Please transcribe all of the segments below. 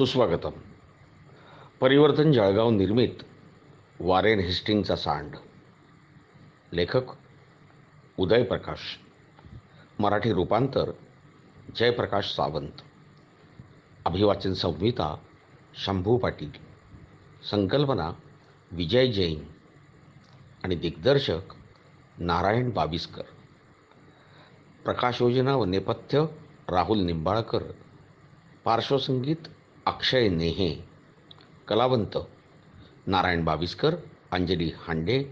सुस्वागतम. परिवर्तन जळगाव निर्मित वारेन हिस्टिंगचा सांड. लेखक उदय प्रकाश मराठी रूपांतर जयप्रकाश सावंत. अभिवाचन संहिता शंभू पाटील. संकल्पना विजय जैन आणि दिग्दर्शक नारायण बाविस्कर. प्रकाशयोजना व नेपथ्य राहुल निंबाळकर. पार्श्वसंगीत अक्षय नेहे कलावंत नारायण बाविस्कर अंजली हांडे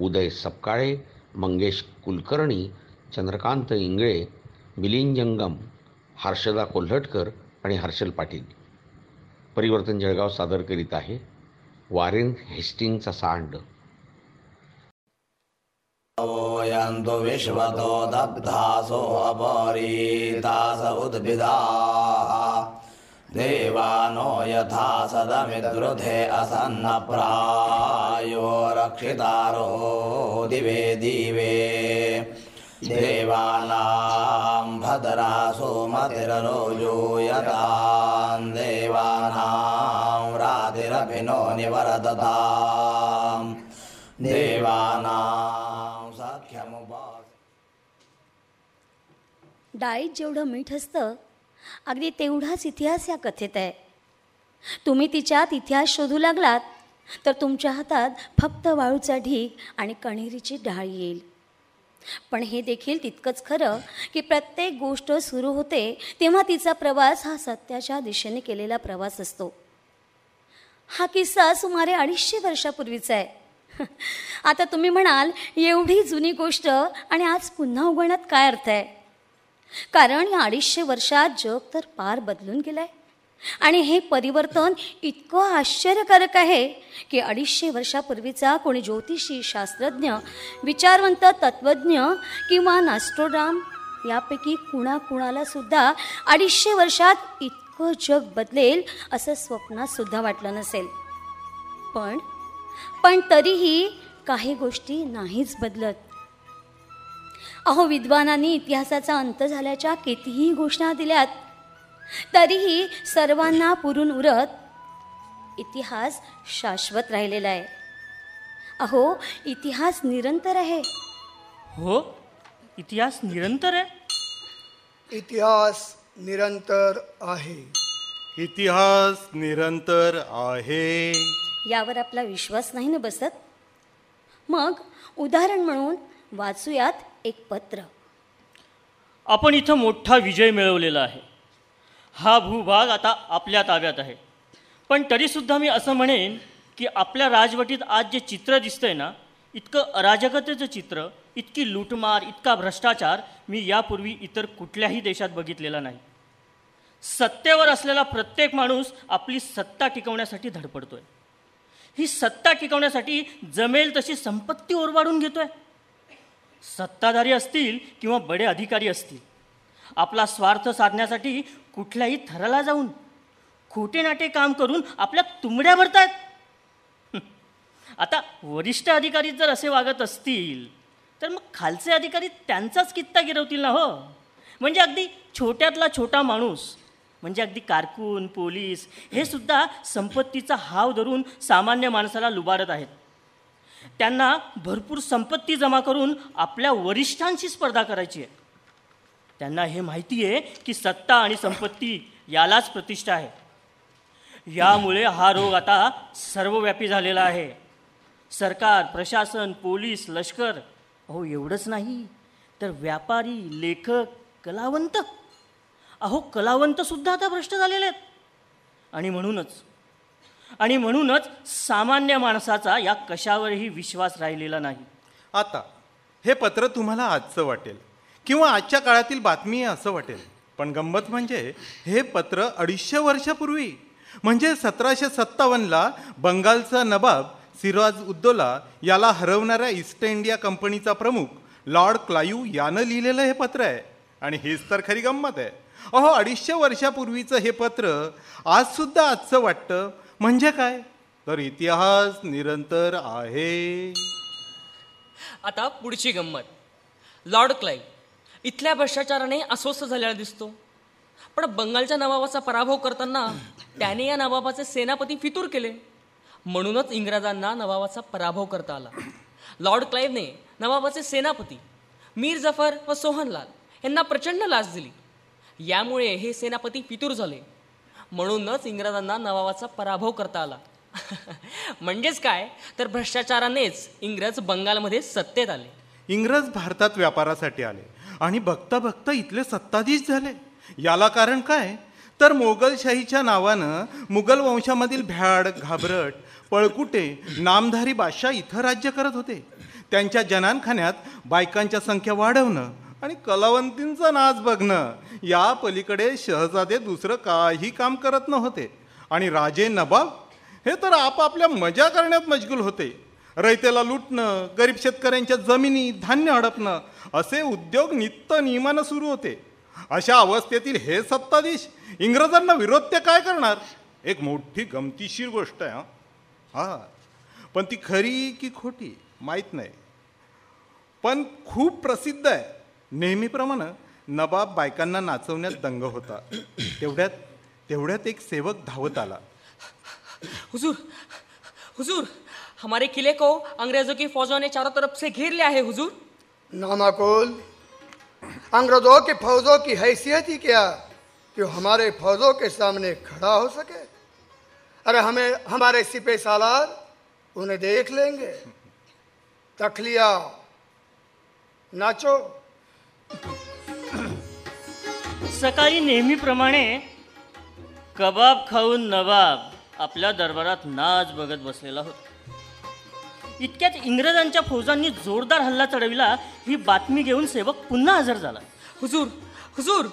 उदय सपकाळे मंगेश कुलकर्णी चंद्रकांत इंगळे मिलिंद जंगम हर्षदा कोल्हटकर आणि हर्षल पाटील. परिवर्तन जळगाव सादर करीत आहे वारेन हेस्टिंगचा सांड. यन्तु विश्वतो दग्धासो अपरीतास उद्भिदाः। देवानो यथा सदमिद्रुधे असन्नप्रायो रक्षितारो दिवे दिवे देवानां भद्रासो मतिररोजो यतां देवानां रातिरभिनो निवर्तताम् देवानां सख्यमुपास डाळीत जेवढं मीठ असतं अगदी तेवढाच इतिहास या कथेत आहे. तुम्ही तिच्यात इतिहास शोधू लागलात तर तुमच्या हातात फक्त वाळूचा ढीग आणि कणेरीची डाळ येईल. पण हे देखील तितकंच खरं की प्रत्येक गोष्ट सुरू होते तेव्हा तिचा प्रवास हा सत्याच्या दिशेने केलेला प्रवास असतो. हा किस्सा सुमारे अडीचशे वर्षापूर्वीचा आहे. आता तुम्ही म्हणाल एवढी जुनी गोष्ट आणि आज पुन्हा उघडण्यात काय अर्थ आहे? कारण या अडीचशे वर्षात जग तर पार बदलून गेलं आहे आणि हे परिवर्तन इतकं आश्चर्यकारक आहे की अडीचशे वर्षापूर्वीचा कोणी ज्योतिषी शास्त्रज्ञ विचारवंत तत्त्वज्ञ किंवा नास्ट्रोडाम यापैकी कुणाकुणाला सुद्धा अडीचशे वर्षात इतकं जग बदलेल असं स्वप्नात सुद्धा वाटलं नसेल. पण पण तरीही काही गोष्टी नाहीच बदलत. अहो विद्वानांनी इतिहासाचा अंत झाल्याच्या कितीही घोषणा दिल्यात तरीही सर्वांना पुरून उरत इतिहास शाश्वत राहिलेला आहे. अहो इतिहास निरंतर आहे. हो? इतिहास निरंतर आहे? इतिहास निरंतर आहे. इतिहास निरंतर आहे. यावर आपला विश्वास नाही ना बसत? मग उदाहरण म्हणून वाचूयात एक पत्र. आपण इथं मोठा विजय मिळवलेला आहे. हा भूभाग आता आपल्या ताब्यात आहे. पण तरीसुद्धा मी असं म्हणेन की आपल्या राजवटीत आज जे चित्र दिसतंय ना इतकं अराजकतेचं चित्र इतकी लूटमार इतका भ्रष्टाचार मी यापूर्वी इतर कुठल्याही देशात बघितलेला नाही. सत्तेवर असलेला प्रत्येक माणूस आपली सत्ता टिकवण्यासाठी धडपडतोय. ही सत्ता टिकवण्यासाठी जमेल तशी संपत्ती ओरबाडून घेतोय. सत्ताधारी असतील किंवा बडे अधिकारी असतील आपला स्वार्थ साधण्यासाठी कुठल्याही थराला जाऊन खोटे नाटे काम करून आपल्या तुंबड्या भरतायत. आता वरिष्ठ अधिकारी जर असे वागत असतील तर मग खालचे अधिकारी त्यांचाच कित्ता गिरवतील ना हो? म्हणजे अगदी छोट्यातला छोटा माणूस म्हणजे अगदी कारकून पोलीस हे सुद्धा संपत्तीचा हाव धरून सामान्य माणसाला लुबाडत आहेत. त्यांना भरपूर संपत्ती जमा करून आपल्या वरिष्ठांशी स्पर्धा करायची आहे. त्यांना हे माहिती आहे की सत्ता आणि संपत्ती यालाच प्रतिष्ठा आहे. यामुळे हा रोग आता सर्वव्यापी झालेला आहे. सरकार प्रशासन पोलीस लष्कर अहो एवढंच नाही. तर व्यापारी लेखक कलावंत. अहो कलावंतसुद्धा आता भ्रष्ट झालेले आहेत. आणि म्हणूनच आणि म्हणूनच सामान्य माणसाचा या कशावरही विश्वास राहिलेला नाही. आता हे पत्र तुम्हाला आजचं वाटेल किंवा आजच्या काळातील बातमी आहे असं वाटेल. पण गंमत म्हणजे हे पत्र अडीचशे वर्षापूर्वी म्हणजे सतराशे सत्तावन्नला बंगालचा नवाब सिराज उद्दोला याला हरवणाऱ्या ईस्ट इंडिया कंपनीचा प्रमुख लॉर्ड क्लायू यानं लिहिलेलं हे पत्र आहे. आणि हेच तर खरी गंमत आहे. अहो अडीचशे वर्षापूर्वीचं हे पत्र आज सुद्धा आजचं वाटतं म्हणजे काय? तर इतिहास निरंतर आहे. आता पुढची गंमत. लॉर्ड क्लाईव्ह इथल्या भ्रष्टाचाराने अस्वस्थ झालेला दिसतो. पण बंगालच्या नवाबाचा पराभव करताना त्याने या नवाबाचे सेनापती फितूर केले. म्हणूनच इंग्रजांना नवाबाचा पराभव करता आला. लॉर्ड क्लाईव्हने नवाबाचे सेनापती मीर जफर व सोहनलाल यांना प्रचंड लाच दिली. यामुळे हे सेनापती फितूर झाले. म्हणूनच इंग्रजांना नवाबाचा पराभव करता आला. म्हणजेच काय? तर भ्रष्टाचारानेच इंग्रज बंगालमध्ये सत्तेत आले. इंग्रज भारतात व्यापारासाठी आले आणि बघता बघता इथले सत्ताधीश झाले. याला कारण काय? तर मोगलशाहीच्या नावानं मुघल वंशामधील भ्याड घाबरट पळकुटे नामधारी बादशाह इथं राज्य करत होते. त्यांच्या जनानखान्यात बायकांच्या संख्या वाढवणं आणि कलावंतींचा नाच बघणं या पलीकडे शहजादे दुसरं काही काम करत नव्हते. आणि राजे नबाब हे तर आपापल्या मजा करण्यात मशगूल होते. रयतेला लुटणं गरीब शेतकऱ्यांच्या जमिनी धान्य हडपणं असे उद्योग नित्य नियमानं सुरू होते. अशा अवस्थेतील हे सत्ताधीश इंग्रजांना विरोध ते काय करणार? एक मोठी गमतीशीर गोष्ट आहे हां. हा. पण ती खरी की खोटी माहीत नाही. पण खूप प्रसिद्ध आहे. नेहमीप्रमाणे नवाब बायकांना नाचवण्यात दंग होता. तेवढ्यात तेवढ्यात एक सेवक धावत आला. हुजूर हुजूर हमारे किले को अंग्रेज़ों की फौजों ने चारों तरफ़ से घेर लिया है हुजूर। नामाकुल अंग्रेज़ों की फौजों की हैसियत ही क्या? कि हमारे फौजों के सामने खड़ा हो सके? अरे हमें हमारे सिपे सालार उन्हें देख लेंगे। तखलिया नाचो। सकाळी नेहमीप्रमाणे कबाब खाऊन नवाब आपल्या दरबारात नाच बघत बसलेला होता. इतक्यात इंग्रजांच्या फौजांनी जोरदार हल्ला चढविला ही बातमी घेऊन सेवक पुन्हा हजर झाला. हुजूर हुजूर!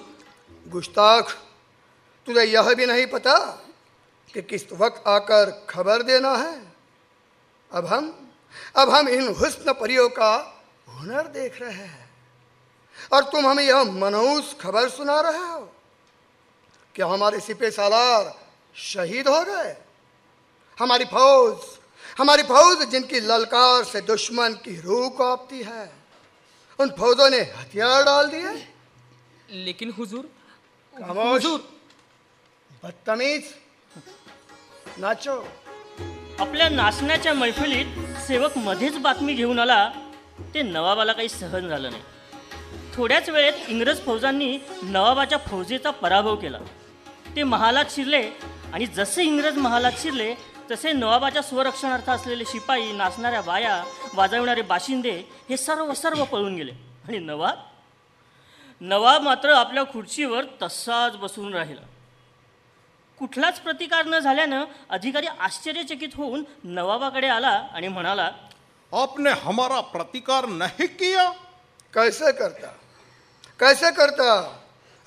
गुस्ताख तुझे यह भी नहीं पता कि किस वक्त आकर खबर देना है। अब हम अब हम इन हुस्न परियों का हुनर देख रहे हैं। और तुम हमें यह मनहूस खबर सुना रहे हो कि हमारे सिपे सालार शहीद हो गए। हमारी फौज हमारी फौज जिनकी ललकार से दुश्मन की रूह कांपती है उन फौजों ने हथियार डाल दिए। लेकिन हुजूर हुजूर। बदतमीज नाचो। आपल्या नाचण्याच्या मैफिलीत सेवक मध्येच बातमी घेऊन आला ते नवाबाला काही सहन झालं नाही. थोड्याच वेळेत इंग्रज फौजांनी नवाबाच्या फौजेचा पराभव केला. ते महालात शिरले आणि जसे इंग्रज महालात शिरले तसे नवाबाच्या स्वरक्षणार्थ असलेले शिपाई नाचणाऱ्या बाया वाजवणारे बाशिंदे हे सर्व सर्व पळून गेले. आणि नवाब? नवाब मात्र आपल्या खुर्चीवर तसाच बसून राहिला. कुठलाच प्रतिकार न झाल्यानं अधिकारी आश्चर्यचकित होऊन नवाबाकडे आला आणि म्हणाला आपने हमारा प्रतिकार नाही किया? कैसे करता? कैसे करता?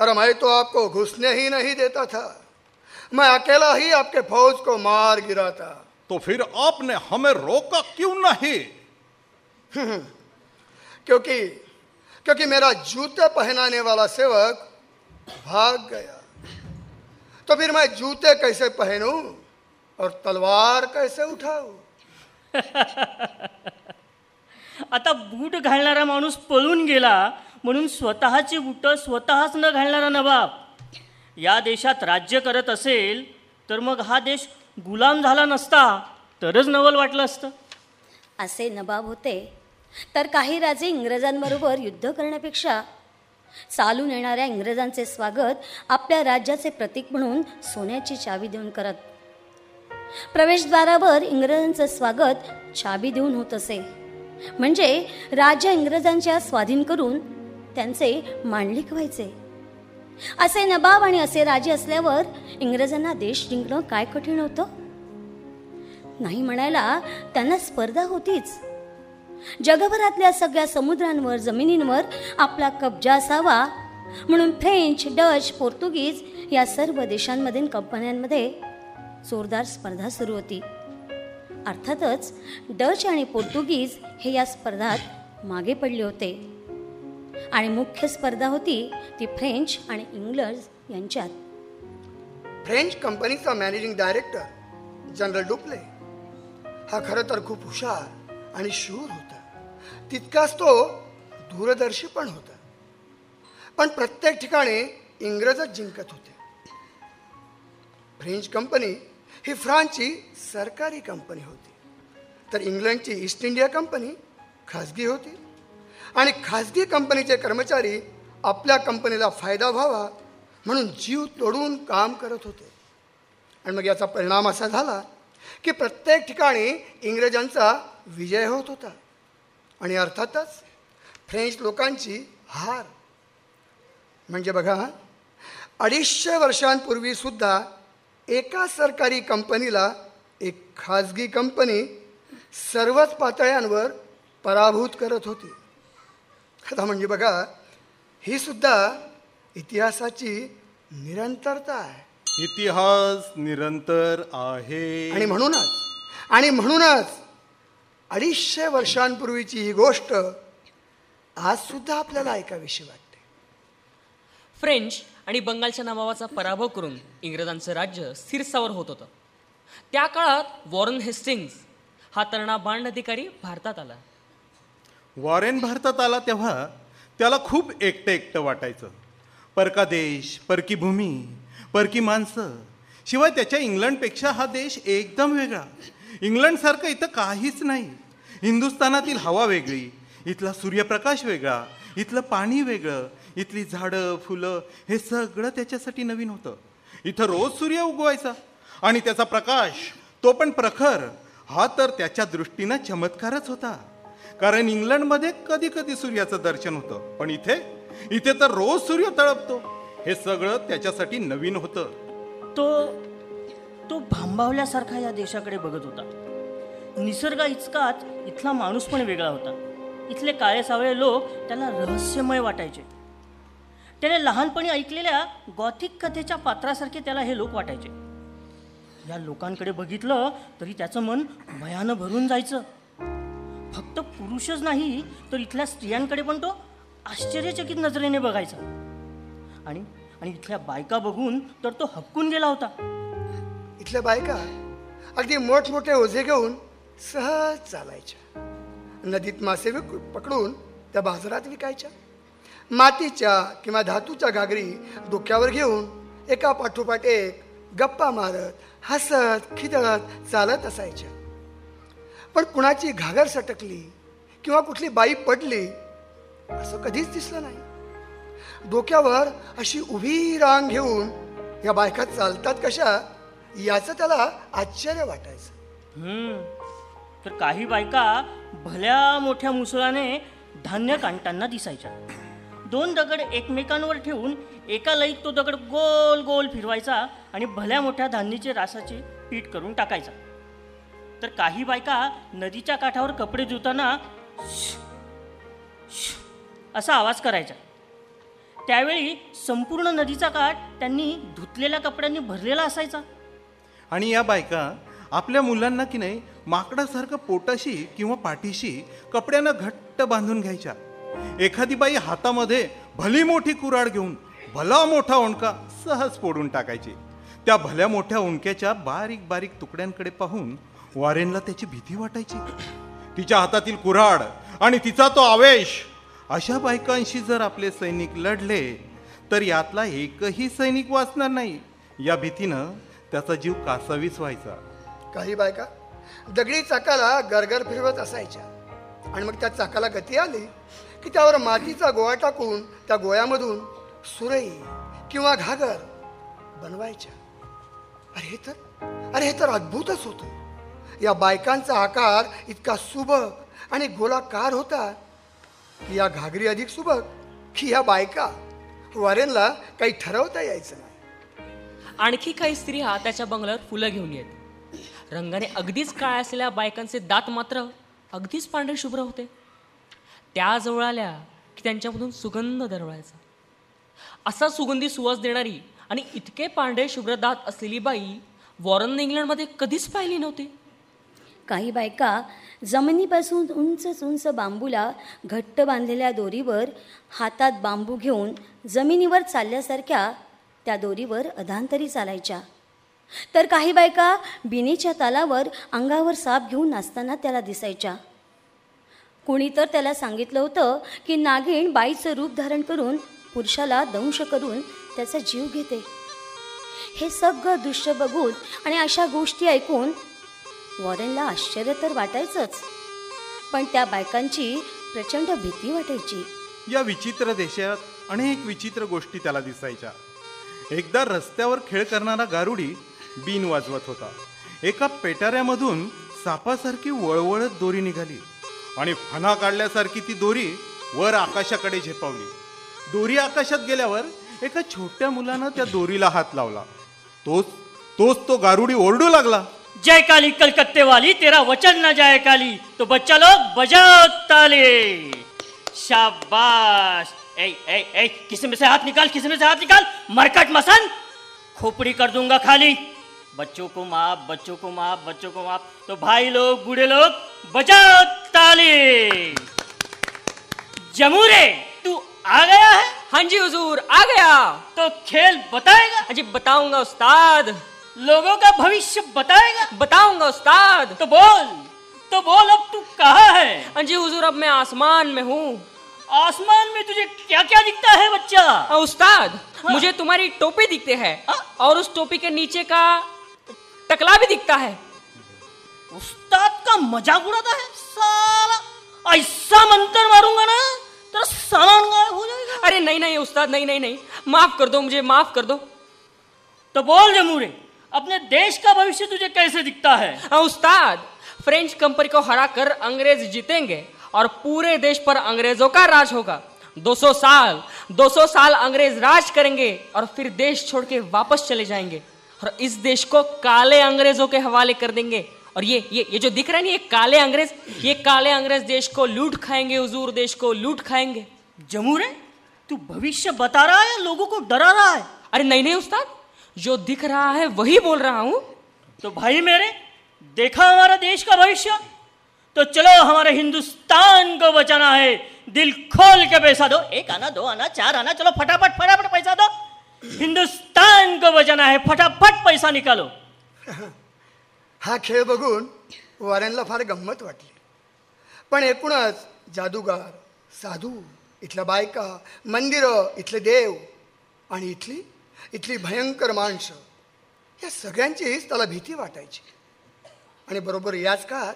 अरे मैं तो आपको घुसने ही नहीं देता था। मैं अकेला ही आपके फौज को मार गिराता। तो फिर आपने हमें रोका क्यों नहीं? क्योंकि क्योंकि मेरा जूते पहनाने वाला सेवक भाग गया। तो फिर मैं जूते कैसे पहनूं और तलवार कैसे उठाऊं? आता बूट घालणारा माणूस पळून गेला म्हणून स्वतःची बुटं स्वतःच न घालणारा नवाब. या देशात राज्य करत असेल तर मग हा देश गुलाम झाला नसता तरच नवल वाटलं असतं. असे नवाब होते. तर काही राजे इंग्रजांबरोबर युद्ध करण्यापेक्षा चालून येणाऱ्या इंग्रजांचे स्वागत आपल्या राज्याचे प्रतीक म्हणून सोन्याची चावी देऊन करत. प्रवेशद्वारावर इंग्रजांचं स्वागत चावी देऊन होत असे. म्हणजे राज्य इंग्रजांच्या स्वाधीन करून त्यांचे मांडलिक व्हायचे. असे नबाब आणि असे राजे असल्यावर इंग्रजांना देश जिंकणं काय कठीण होतं? नाही म्हणायला त्यांना स्पर्धा होतीच. जगभरातल्या सगळ्या समुद्रांवर जमिनींवर आपला कब्जा असावा म्हणून फ्रेंच डच पोर्तुगीज या सर्व देशांमधील कंपन्यांमध्ये जोरदार स्पर्धा सुरू होती. अर्थातच डच आणि पोर्तुगीज हे या स्पर्धात मागे पडले होते. आणि मुख्य स्पर्धा होती ती फ्रेंच आणि इंग्लज यांच्यात. फ्रेंच कंपनीचा मॅनेजिंग डायरेक्टर जनरल डुप्ले. हा खरं तर खूप हुशार आणि शूर होता. तितकाच तो दूरदर्शी पण होता. पण प्रत्येक ठिकाणी इंग्रजच जिंकत होते. फ्रेंच कंपनी ही फ्रान्सची सरकारी कंपनी होती. तर इंग्लंडची ईस्ट इंडिया कंपनी खाजगी होती. आणि खाजगी कंपनीचे कर्मचारी आपल्या कंपनीला फायदा व्हावा म्हणून जीव तोडून काम करत होते. आणि मग याचा परिणाम असा झाला की प्रत्येक ठिकाणी इंग्रजांचा विजय होत होता. आणि अर्थातच फ्रेंच लोकांची हार. म्हणजे बघा अडीचशे वर्षांपूर्वीसुद्धा एका सरकारी कंपनीला एक खाजगी कंपनी सर्वच पातळ्यांवर पराभूत करत होती. आता म्हणजे बघा ही सुद्धा इतिहासाची निरंतरता आहे. इतिहास निरंतर आहे. आणि म्हणूनच आणि म्हणूनच अडीचशे वर्षांपूर्वीची ही गोष्ट आज सुद्धा आपल्याला ऐकावीशी वाटते. फ्रेंच आणि बंगालच्या नवाबाचा पराभव करून इंग्रजांचं राज्य स्थिरसावर होत होतं. त्या काळात वॉरन हेस्टिंग्स हा तरणा बांड अधिकारी भारतात आला. वॉरेन भारतात आला तेव्हा त्याला खूप एकटं एकटं वाटायचं. परका देश परकी भूमी परकी माणसं. शिवाय त्याच्या इंग्लंडपेक्षा हा देश एकदम वेगळा. इंग्लंडसारखं इथं काहीच नाही. हिंदुस्थानातील हवा वेगळी इथला सूर्यप्रकाश वेगळा इथलं पाणी वेगळं इथली झाडं फुलं हे सगळं त्याच्यासाठी नवीन होतं. इथं रोज सूर्य उगवायचा आणि त्याचा प्रकाश तो पण प्रखर. हा तर त्याच्या दृष्टीनं चमत्कारच होता. कारण इंग्लंडमध्ये कधी कधी सूर्याचं दर्शन होतं पण इथे इथे तर रोज सूर्य तळपतो. हे सगळं त्याच्यासाठी नवीन होतं. तो तो भांबावल्यासारखा या देशाकडे बघत होता. निसर्ग इतकाच इथला माणूस पण वेगळा होता. इथले काळे सावळे लोक त्याला रहस्यमय वाटायचे. त्याने लहानपणी ऐकलेल्या गॉथिक कथेच्या पात्रासारखे त्याला हे लोक वाटायचे. या लोकांकडे बघितलं तरी त्याचं मन भयानं भरून जायचं. फक्त पुरुषच नाही तर इथल्या स्त्रियांकडे पण तो आश्चर्यचकित नजरेने बघायचा. आणि आणि इथल्या बायका बघून तर तो हक्कून गेला होता. इथल्या बायका अगदी मोठमोठे ओझे घेऊन सहज चालायच्या. नदीत मासे पकडून त्या बाजारात विकायच्या. मातीच्या किंवा धातूच्या घागरी डोक्यावर घेऊन एका पाठोपाठ एक गप्पा मारत हसत खिदळत चालत असायच्या. पण कुणाची घागर सटकली किंवा कुठली बाई पडली असं कधीच दिसलं नाही. डोक्यावर अशी उभी रांग घेऊन या बायका चालतात कशा याचं त्याला आश्चर्य वाटायचं. तर काही बायका भल्या मोठ्या मुसळाने धान्य काढताना दिसायच्या. दोन दगड एकमेकांवर ठेवून एका लईत तो दगड गोल गोल फिरवायचा आणि भल्या मोठ्या धान्याचे रासाचे पीठ करून टाकायचा. तर काही बायका नदीच्या काठावर कपडे धुताना श- श- असा आवाज करायचा त्यावेळी संपूर्ण नदीचा काठ त्यांनी धुतलेल्या कपड्यांनी भरलेला असायचा. आणि या बायका आपल्या मुलांना की नाही माकडासारखं पोटाशी किंवा पाठीशी कपड्यानं घट्ट बांधून घ्यायच्या. एखादी बाई हातामध्ये भली मोठी कुराड घेऊन भला मोठा ओंडका सहज फोडून टाकायची. त्या भल्या मोठ्या ओंडक्याच्या बारीक बारीक तुकड्यांकडे पाहून वारेनला त्याची भीती वाटायची. तिच्या हातातील कुऱ्हाड आणि तिचा तो आवेश अशा बायकांशी जर आपले सैनिक लढले तर यातला एकही सैनिक वाचणार नाही. या भीतीनं त्याचा जीव कासावीस व्हायचा. काही बायका दगडी चाकाला गरगर फिरवत असायच्या. आणि मग त्या चाकाला गती आली की त्यावर मातीचा गोळा टाकून त्या गोळ्यामधून सुरई किंवा घागर बनवायच्या. अरे हे तर अरे हे तर अद्भुतच होतं. या बायकांचा आकार इतका सुबक आणि गोलाकार होता की या घागरी अधिक सुबक की या बायका वारेनला काही ठरवता यायचं नाही. आणखी काही स्त्रिया त्याच्या बंगल्यावर फुलं घेऊन येत. रंगाने अगदीच काळ असलेल्या बायकांचे दात मात्र अगदीच पांढरे शुभ्र होते. त्या जवळ आल्या की त्यांच्यामधून सुगंध दरवळायचा. असा सुगंधी सुवास देणारी आणि इतके पांढरे शुभ्र दात असलेली बाई वॉरन इंग्लंडमध्ये कधीच पाहिली नव्हती. काही बायका जमिनीपासून उंच उंच बांबूला घट्ट बांधलेल्या दोरीवर हातात बांबू घेऊन जमिनीवर चालल्यासारख्या त्या दोरीवर अधांतरी चालायच्या. तर काही बायका बिनीच्या तालावर अंगावर साप घेऊन नाचताना त्याला दिसायच्या. कुणी तर त्याला सांगितलं होतं की नागिण बाईचं रूप धारण करून पुरुषाला दंश करून त्याचा जीव घेते. हे सगळं दृश्य बघून आणि अशा गोष्टी ऐकून वॉरेनला आश्चर्य तर वाटायचंच पण त्या बायकांची प्रचंड भीती वाटायची. या विचित्र देशात अनेक विचित्र गोष्टी त्याला दिसायच्या. एकदा रस्त्यावर खेळ करणारा गारुडी बीन वाजवत होता. एका पेटाऱ्यामधून सापासारखी वळवळत दोरी निघाली आणि फणा काढल्यासारखी ती दोरी वर आकाशाकडे झेपावली. दोरी आकाशात गेल्यावर एका छोट्या मुलानं त्या दोरीला हात लावला. तोच तोच तो गारुडी ओरडू लागला. जय काली कलकत्ते वाली तेरा वचन न जय काली तो बच्चा लोग बजाताले शाबाश ए ए ए किसी में से हाथ निकाल किसी में से हाथ निकाल मरकट मसन खोपड़ी कर दूंगा खाली. बच्चों को माफ़ बच्चों को माफ़ बच्चों को माफ़। तो भाई लोग बूढ़े लोग बजाओ ताली। जमूरे तू आ गया है? हाँ जी हुजूर आ गया। तो खेल बताएगा? हाँ जी बताऊँगा उस्ताद। लोगों का भविष्य बताएगा? बताऊँगा उस्ताद। तो बोल तो बोल अब तू कहा है? हाँ जी हुजूर अब मैं आसमान में हूँ। आसमान में तुझे क्या क्या दिखता है बच्चा? उस्ताद हाँ, उस्ताद मुझे तुम्हारी टोपी दिखते है हाँ? और उस टोपी के नीचे का टकला भी दिखता है। उस्ताद का मज़ाक उड़ाता है साला। ऐसा मंत्र मारूँगा ना तेरा सामान गायब हो जाएगा। अरे नहीं नहीं उस्ताद नहीं नहीं नहीं। माफ़ कर दो मुझे माफ़ कर दो। तो बोल जमूरे अपने देश का भविष्य तुझे कैसे दिखता है? हाँ, उस्ताद फ्रेंच कंपनी को हराकर अंग्रेज़ जीतेंगे और पूरे देश पर अंग्रेज़ों का राज होगा। 200 साल 200 साल अंग्रेज़ राज करेंगे और फिर देश छोड़ के वापस चले जाएँगे। और इस देश को काले अंग्रेज़ों के हवाले कर देंगे। और ये ये ये जो दिख रहा है ना ये काले अंग्रेज़ ये काले अंग्रेज़ देश को लूट खाएँगे हुजूर देश को लूट खाएँगे। जमूरे तू भविष्य बता रहा है लोगों को डरा रहा है? अरे नहीं नहीं उस्ताद जो दिख रहा है वही बोल रहा हूँ। तो भाई मेरे देखा हमारा देश का भविष्य? तो चलो हमारे हिंदुस्तान को बचाना है। दिल खोल के पैसा दो। एक आना दो आना चार आना चलो फटाफट फटाफट पैसा दो। हिंदुस्तान को बचाना है फटाफट पैसा निकालो. हा खेळ बघून वॉरेनला फार गंमत वाटली. पण एकूणच जादूगार साधू इथल्या बायका मंदिरं इथले देव आणि इथली इथली भयंकर माणसं या सगळ्यांचीच त्याला भीती वाटायची. आणि बरोबर याच काळात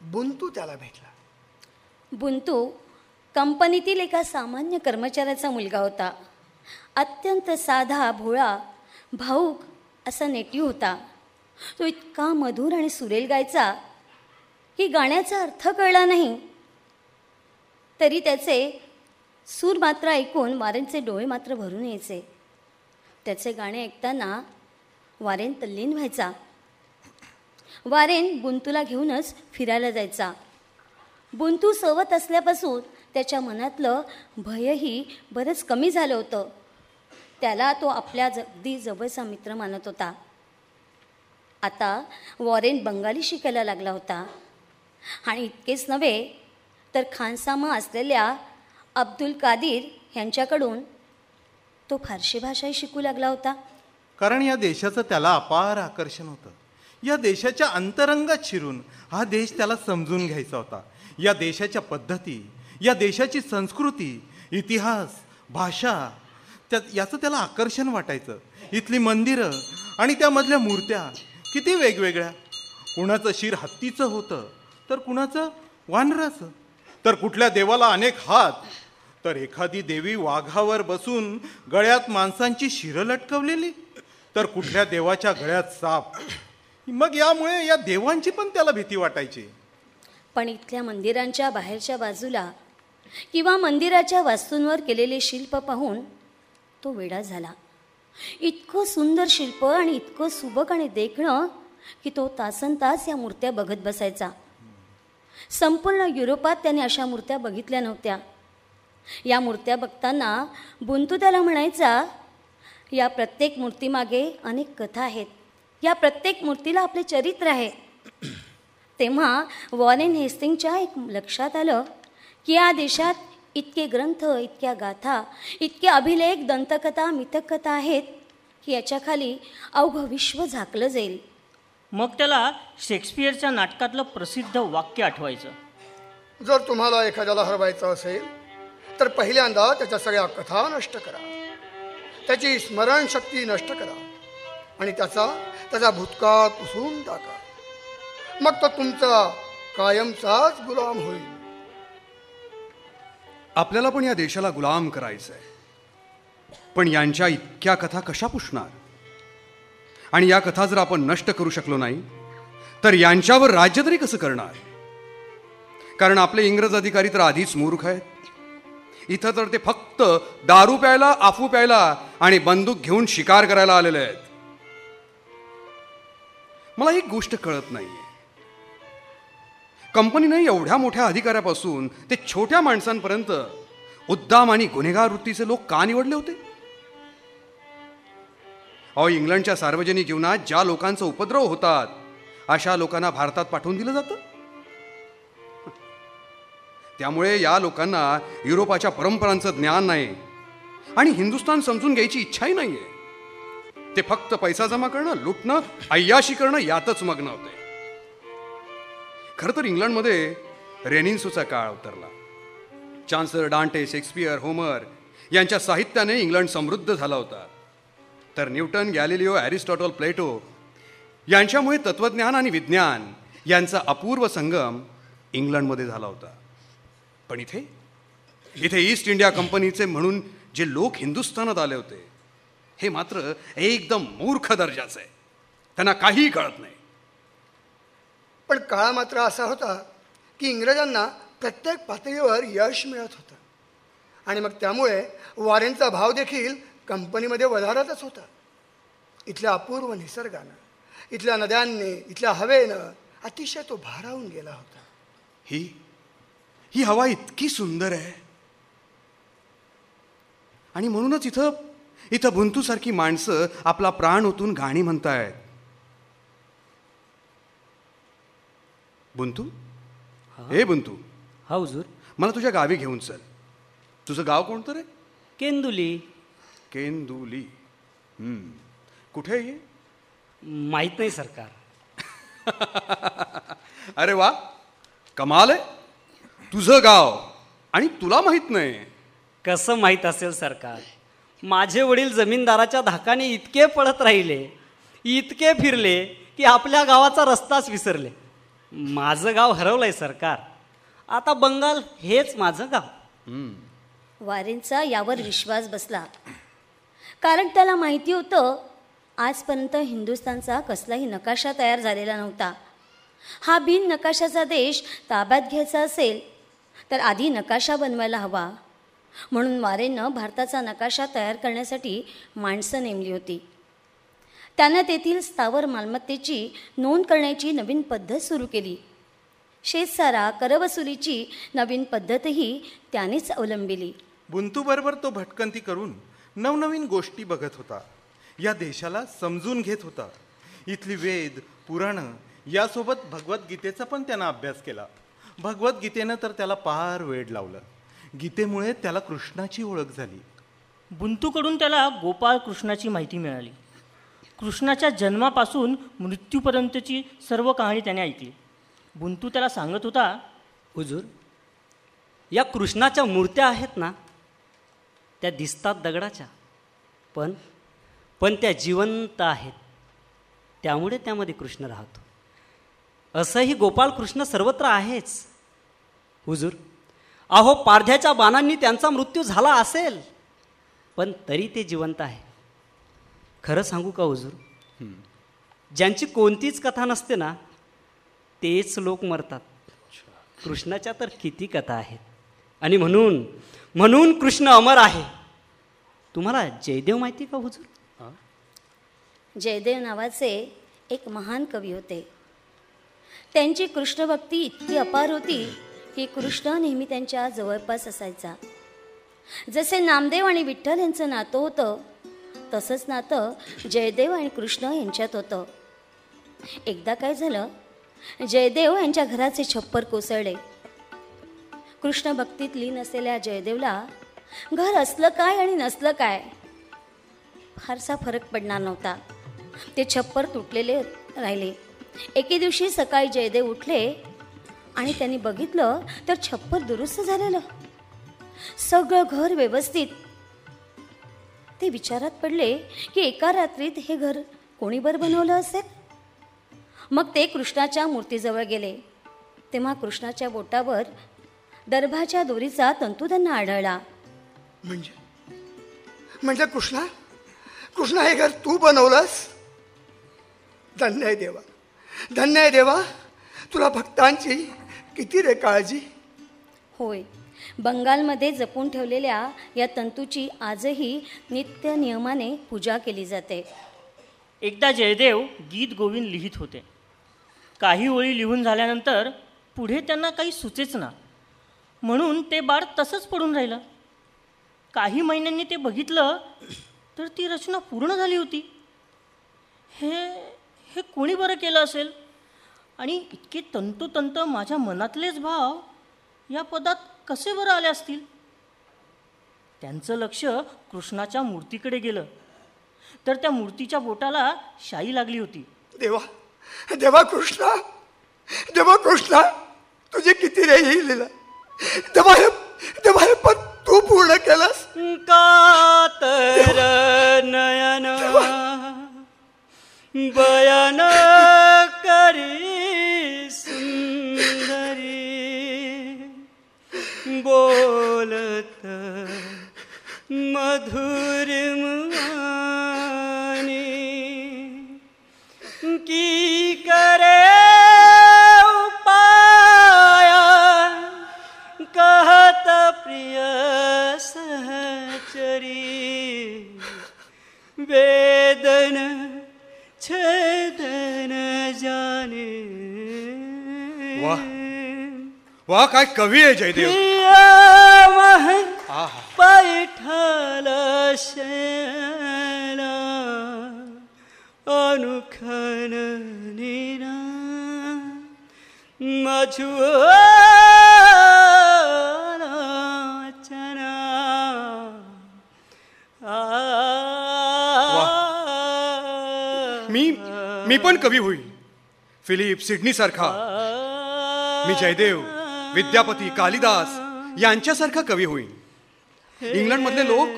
बुंतू त्याला भेटला. बुंतू कंपनीतील एका सामान्य कर्मचाऱ्याचा मुलगा होता. अत्यंत साधा भोळा भाऊक असा नेटिव होता. तो इतका मधुर आणि सुरेल गायचा की गाण्याचा अर्थ कळला नाही. तरी त्याचे सूर मात्र ऐकून वारेंचे डोळे मात्र भरून यायचे. त्याचे गाणे ऐकताना वारेन तल्लीन व्हायचा. वारेन बुंतूला घेऊनच फिरायला जायचा. बुंतू सोबत असल्यापासून त्याच्या मनातलं भयही बरंच कमी झालं होतं. त्याला तो आपल्या ज- अगदी जवळचा मित्र मानत होता. आता वॉरेन बंगाली शिकायला लागला होता. आणि इतकेच नव्हे तर खानसामा असलेल्या अब्दुल कादीर यांच्याकडून तो फारशी भाषाही शिकू लागला होता. कारण या देशाचं त्याला अपार आकर्षण होतं. या देशाच्या अंतरंगात शिरून हा देश त्याला समजून घ्यायचा होता. या देशाच्या पद्धती या देशाची संस्कृती इतिहास भाषा त्या याचं त्याला आकर्षण वाटायचं. इथली मंदिरं आणि त्यामधल्या मूर्त्या किती वेगवेगळ्या. कुणाचं शिर हत्तीचं होतं तर कुणाचं वानराचं. तर कुठल्या देवाला अनेक हात तर एखादी देवी वाघावर बसून गळ्यात माणसांची शिरं लटकवलेली. तर कुठल्या देवाच्या गळ्यात साप. मग यामुळे या देवांची पण त्याला भीती वाटायची. पण इथल्या मंदिरांच्या बाहेरच्या बाजूला किंवा मंदिराच्या वास्तूंवर केलेले शिल्प पाहून तो वेडा झाला. इतकं सुंदर शिल्प आणि इतकं सुबक आणि देखणं की तो तासन तास या मूर्त्या बघत बसायचा. संपूर्ण युरोपात त्याने अशा मूर्त्या बघितल्या नव्हत्या. या मूर्त्या बघताना बुंतू त्याला म्हणायचा या प्रत्येक मूर्तीमागे अनेक कथा आहेत. या प्रत्येक मूर्तीला आपले चरित्र आहे. तेव्हा वॉरेन हेस्टिंगच्या एक लक्षात आलं की या देशात इतके ग्रंथ इतक्या गाथा इतके अभिलेख दंतकथा मिथककथा आहेत की याच्याखाली अवघं विश्व झाकलं जाईल. मग त्याला शेक्सपियरच्या नाटकातलं प्रसिद्ध वाक्य आठवायचं. जर तुम्हाला एखाद्याला हरवायचं असेल तर पहिल्यांदा त्याच्या सगळ्या कथा नष्ट करा. त्याची स्मरणशक्ती नष्ट करा आणि त्याचा त्याचा भूतकाळ पुसून टाका. मग तो तुमचा कायमचाच गुलाम होईल. आपल्याला पण या देशाला गुलाम करायचं आहे पण यांच्या इतक्या कथा कशा पुसणार? आणि या कथा जर आपण नष्ट करू शकलो नाही तर यांच्यावर राज्य तरी कसं करणार? कारण आपले इंग्रज अधिकारी तर आधीच मूर्ख आहेत. इथं तर ते फक्त दारू प्यायला आफू प्यायला आणि बंदूक घेऊन शिकार करायला आलेले आहेत. मला एक गोष्ट कळत नाहीये. कंपनीनं एवढ्या मोठ्या अधिकाऱ्यापासून ते छोट्या माणसांपर्यंत उद्दाम आणि गुन्हेगार वृत्तीचे लोक का निवडले होते? अहो इंग्लंडच्या सार्वजनिक जीवनात ज्या लोकांचा उपद्रव होतात अशा लोकांना भारतात पाठवून दिलं जातं? त्यामुळे या लोकांना युरोपाच्या परंपरांचं ज्ञान नाही आणि हिंदुस्थान समजून घ्यायची इच्छाही नाहीये. ते फक्त पैसा जमा करणं लुटणं अय्याशी करणं यातच मग्न होते. खरं तर इंग्लंडमध्ये रेनिन्सूचा काळ उतरला. चान्सलर डांटे शेक्सपियर होमर यांच्या साहित्याने इंग्लंड समृद्ध झाला होता. तर न्यूटन गॅलिलिओ ॲरिस्टॉटल प्लेटो यांच्यामुळे तत्त्वज्ञान आणि विज्ञान यांचा अपूर्व संगम इंग्लंडमध्ये झाला होता. पण इथे? इथे ईस्ट इंडिया कंपनीचे म्हणून जे लोक हिंदुस्थानात आले होते हे मात्र एकदम मूर्ख दर्जाचं. आहे त्यांना काहीही कळत नाही. पण काळ मात्र असा होता की इंग्रजांना प्रत्येक पातळीवर यश मिळत होतं. आणि मग त्यामुळे वारेंचा भाव देखील कंपनीमध्ये वधारतच होता. इथल्या अपूर्व निसर्गानं इथल्या नद्यांनी इथल्या हवेनं अतिशय तो भारावून गेला होता. ही ही हवा इतकी सुंदर आहे. आणि म्हणूनच इथं इथं बुंतूसारखी माणसं आपला प्राण ओतून गाणी म्हणतायत. बुंतू? हे. बुंतू. हा हुजूर. मला तुझ्या गावी घेऊन चल. तुझं गाव कोणतं रे? केंदुली. केंदुली. हम्म. कुठे आहे हे? माहीत नाही सरकार. अरे वा. कमाल आहे. तुझं गाव. आणि तुला माहीत नाही. कसं माहीत असेल सरकार? माझे वडील जमीनदाराच्या धाकाने इतके पळत राहिले इतके फिरले की आपल्या गावाचा रस्ताच विसरले. माझं गाव हरवलंय सरकार. आता बंगाल हेच माझं गाव. वारेंचा यावर विश्वास बसला. कारण त्याला माहिती होतं आजपर्यंत हिंदुस्थानचा कसलाही नकाशा तयार झालेला नव्हता. हा बिन नकाशाचा देश ताब्यात घ्यायचा असेल तर आधी नकाशा बनवायला हवा. म्हणून वारेनं भारताचा नकाशा तयार करण्यासाठी माणसं नेमली होती. त्यानं तेथील स्थावर मालमत्तेची नोंद करण्याची नवीन पद्धत सुरू केली. शेतसारा करवसुलीची नवीन पद्धतही त्यानेच अवलंबिली. बुंतूबरोबर तो भटकंती करून नवनवीन गोष्टी बघत होता. या देशाला समजून घेत होता. इथली वेद पुराणं यासोबत भगवद्गीतेचा पण त्यानं अभ्यास केला. भगवद्गीतेनं तर त्याला पार वेड लावलं. गीतेमुळे त्याला कृष्णाची ओळख झाली. बुंतूकडून त्याला गोपाळ कृष्णाची माहिती मिळाली. कृष्णाच्या जन्मापासून मृत्यूपर्यंतची सर्व कहाणी त्याने ऐकली. बुंतू त्याला सांगत होता हुजूर या कृष्णाच्या मूर्त्या आहेत ना त्या दिसतात दगडाच्या पण पण त्या जिवंत आहेत. त्यामुळे त्यामध्ये कृष्ण राहतो. असंही गोपाल कृष्ण सर्वत्र आहेच. हुजूर अहो पारध्याच्या बाणांनी त्यांचा मृत्यू झाला असेल पण तरी ते जिवंत आहे. खरं सांगू का हुजूर? ज्यांची कोणतीच कथा नसते ना तेच लोक मरतात. कृष्णाच्या तर किती कथा आहेत. आणि म्हणून म्हणून कृष्ण अमर आहे. तुम्हाला जयदेव माहिती का हुजूर? जयदेव नावाचे एक महान कवी होते. त्यांची कृष्णभक्ती इतकी अपार होती की कृष्ण नेहमी त्यांच्या जवळपास असायचा. जसे नामदेव आणि विठ्ठल यांचं नातं होतं तसंच नातं जयदेव आणि कृष्ण यांच्यात होतं. एकदा काय झालं? जयदेव यांच्या घराचे छप्पर कोसळले. कृष्ण भक्तीत लीन असलेल्या जयदेवला घर असलं काय आणि नसलं काय? फारसा फरक पडणार नव्हता. ते छप्पर तुटलेले राहिले. एके दिवशी सकाळी जयदेव उठले आणि त्यांनी बघितलं तर छप्पर दुरुस्त झालेलं. सगळं घर व्यवस्थित ते विचारात पडले की एका रात्रीत हे घर कोणी बरं बनवलं असेल? मग ते कृष्णाच्या मूर्तीजवळ गेले. तेव्हा कृष्णाच्या बोटावर दर्भाच्या दोरीचा तंतू त्यांना आढळला. म्हणजे? म्हणजे कृष्णा? कृष्णा हे घर तू बनवलंस? धन्य आहे देवा. धन्य आहे देवा. तुला भक्तांची किती रे काळजी? होय. बंगालमध्ये जपून ठेवलेल्या या तंतूची आजही नित्य नियमाने पूजा केली जाते. एकदा जयदेव गीत गोविंद लिहित होते. काही ओळी लिहून झाल्यानंतर पुढे त्यांना काही सुचेच ना. म्हणून ते बाळ तसंच पडून राहिलं. काही महिन्यांनी ते बघितलं तर ती रचना पूर्ण झाली होती. हे हे कोणी बरं केलं असेल? आणि इतके तंतोतंत माझ्या मनातलेच भाव या पदात कसे बरं आले असतील? त्यांचं लक्ष कृष्णाच्या मूर्तीकडे गेलं. तर त्या मूर्तीच्या बोटाला शाई लागली होती. देवा देवा कृष्णा देवा कृष्णा तुझे किती रे ही लिहिलं देवा हे देवा हे पद तू पूर्ण केलंस. कातर नयन बयन करी बोलत मधुर की करे उपाय कहत प्रिय सहचरी वेदन छेदन जाने वाह. वा काय कवी आहे जयदेव आहा पैठल शेला अनुखन निरा मझुचना मी मी पण कवी होईल. फिलिप सिडनी सारखा मी जयदेव विद्यापती कालिदास यांच्यासारखा कवी होईल. इंग्लंडमधले लोक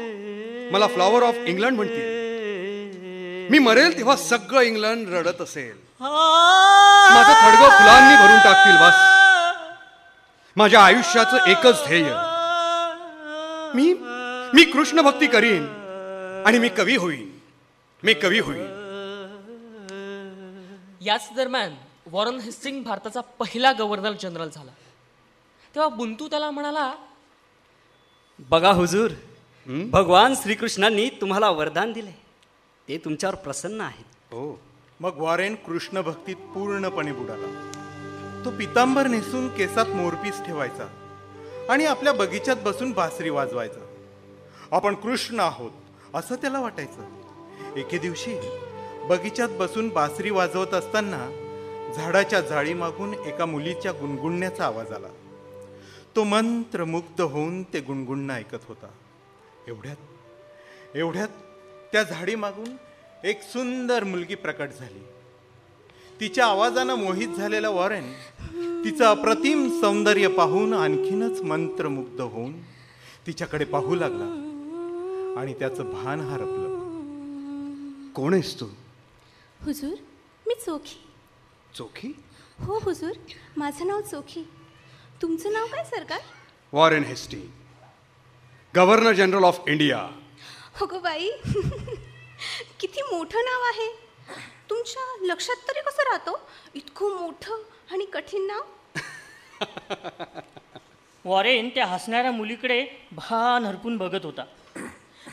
मला फ्लॉवर ऑफ इंग्लंड म्हणतील. मी मरेल तेव्हा सगळं इंग्लंड रडत असेल. माझं थडगं फुलांनी भरून टाकतील बस. माझ्या आयुष्याचं एकच ध्येय. मी मी कृष्ण भक्ती करीन आणि मी कवी होईन. मी कवी होईन. याच दरम्यान वॉरन हेस्टिंग भारताचा पहिला गव्हर्नर जनरल झाला. तेव्हा बुंतू त्याला म्हणाला बघा हुजूर भगवान श्रीकृष्णांनी तुम्हाला वरदान दिले ते तुमच्यावर प्रसन्न आहेत. हो. मग वॉरेन कृष्ण भक्तीत पूर्णपणे बुडाला. तो पितांबर नेसून केसात मोरपीस ठेवायचा आणि आपल्या बगीच्यात बसून बासरी वाजवायचा. आपण कृष्ण आहोत असं त्याला वाटायचं. एके दिवशी बगीच्यात बसून बासरी वाजवत असताना झाडाच्या जाळी मागून एका मुलीच्या गुणगुणण्याचा आवाज आला. तो मंत्रमुग्ध होऊन ते गुणगुणणं ऐकत होता. एवढ्यात एवढ्यात त्या झाडी मागून एक सुंदर मुलगी प्रकट झाली. तिच्या आवाजानं मोहित झालेला वॉरेन तिचं अप्रतिम सौंदर्य पाहून आणखीनच मंत्रमुग्ध होऊन तिच्याकडे पाहू लागला आणि त्याचं भान हरपलं. कोण आहेस तू? हुजूर मी चोखी. चोखी? हो हुजूर माझं नाव चोखी. तुमचं नाव काय सरकार Warren hasty governor general of India. हो गो बाई. किती मोठं नाव आहे. तुमच्या लक्षात तरी कसं राहतो? इतकं मोठं आणि कठीण नाव? वॉरेन त्या हसणाऱ्या मुलीकडे भान हरपून बघत होता.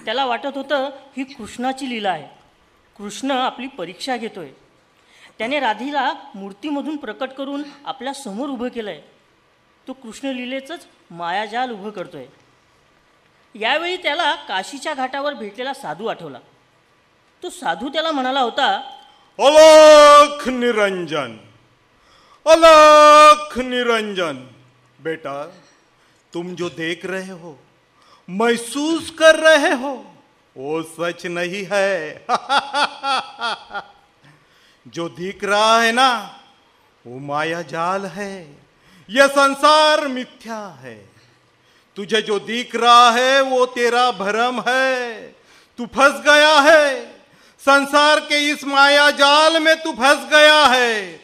त्याला वाटत होतं ही कृष्णाची लीला आहे. कृष्ण आपली परीक्षा घेतोय. त्याने राधीला मूर्तीमधून प्रकट करून आपल्यासमोर उभं केलंय. तो कृष्णलीलेचंच मायाजाल उभं करतोय. यावेळी त्याला काशीच्या घाटावर भेटलेला साधू आठवला. तो साधू त्याला म्हणाला होता अलख निरंजन अलख निरंजन बेटा तुम जो देख रहे हो महसूस कर रहे हो वो सच नहीं है. जो दिख रहा है ना वो माया जाल है। यह संसार मिथ्या है। तुझे जो दिख रहा है, वो तेरा भरम है। तू फंस गया है। संसार के इस माया जाल में तू फंस गया है।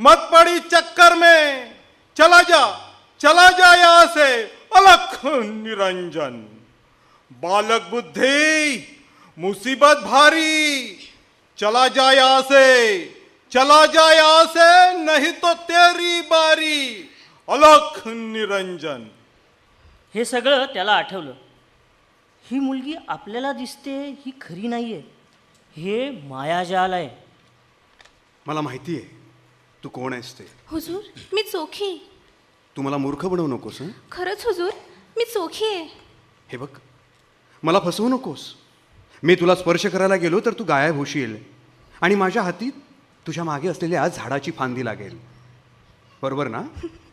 मत पड़ी चक्कर में। चला जा चला जा यहाँ से। अलख निरंजन। बालक बुद्धि, मुसीबत भारी। चला जा यहाँ से। चला जा यहाँ से, नहीं तो तेरी बारी। अलख निरंजन. हे सगळं त्याला आठवलं. ही मुलगी आपल्याला दिसते ही खरी नाही आहे हे मायाजाल आहे. मला माहिती आहे. तू कोण आहेस ते? हुजूर मी चोखी. तू मला मूर्ख बनवू नकोस हं? खरंच हुजूर मी चोखी आहे. हे बघ मला फसवू नकोस. मी तुला स्पर्श करायला गेलो तर तू गायब होशील. आणि माझ्या हाती तुझ्या मागे असलेल्या झाडाची फांदी लागेल. बरोबर ना?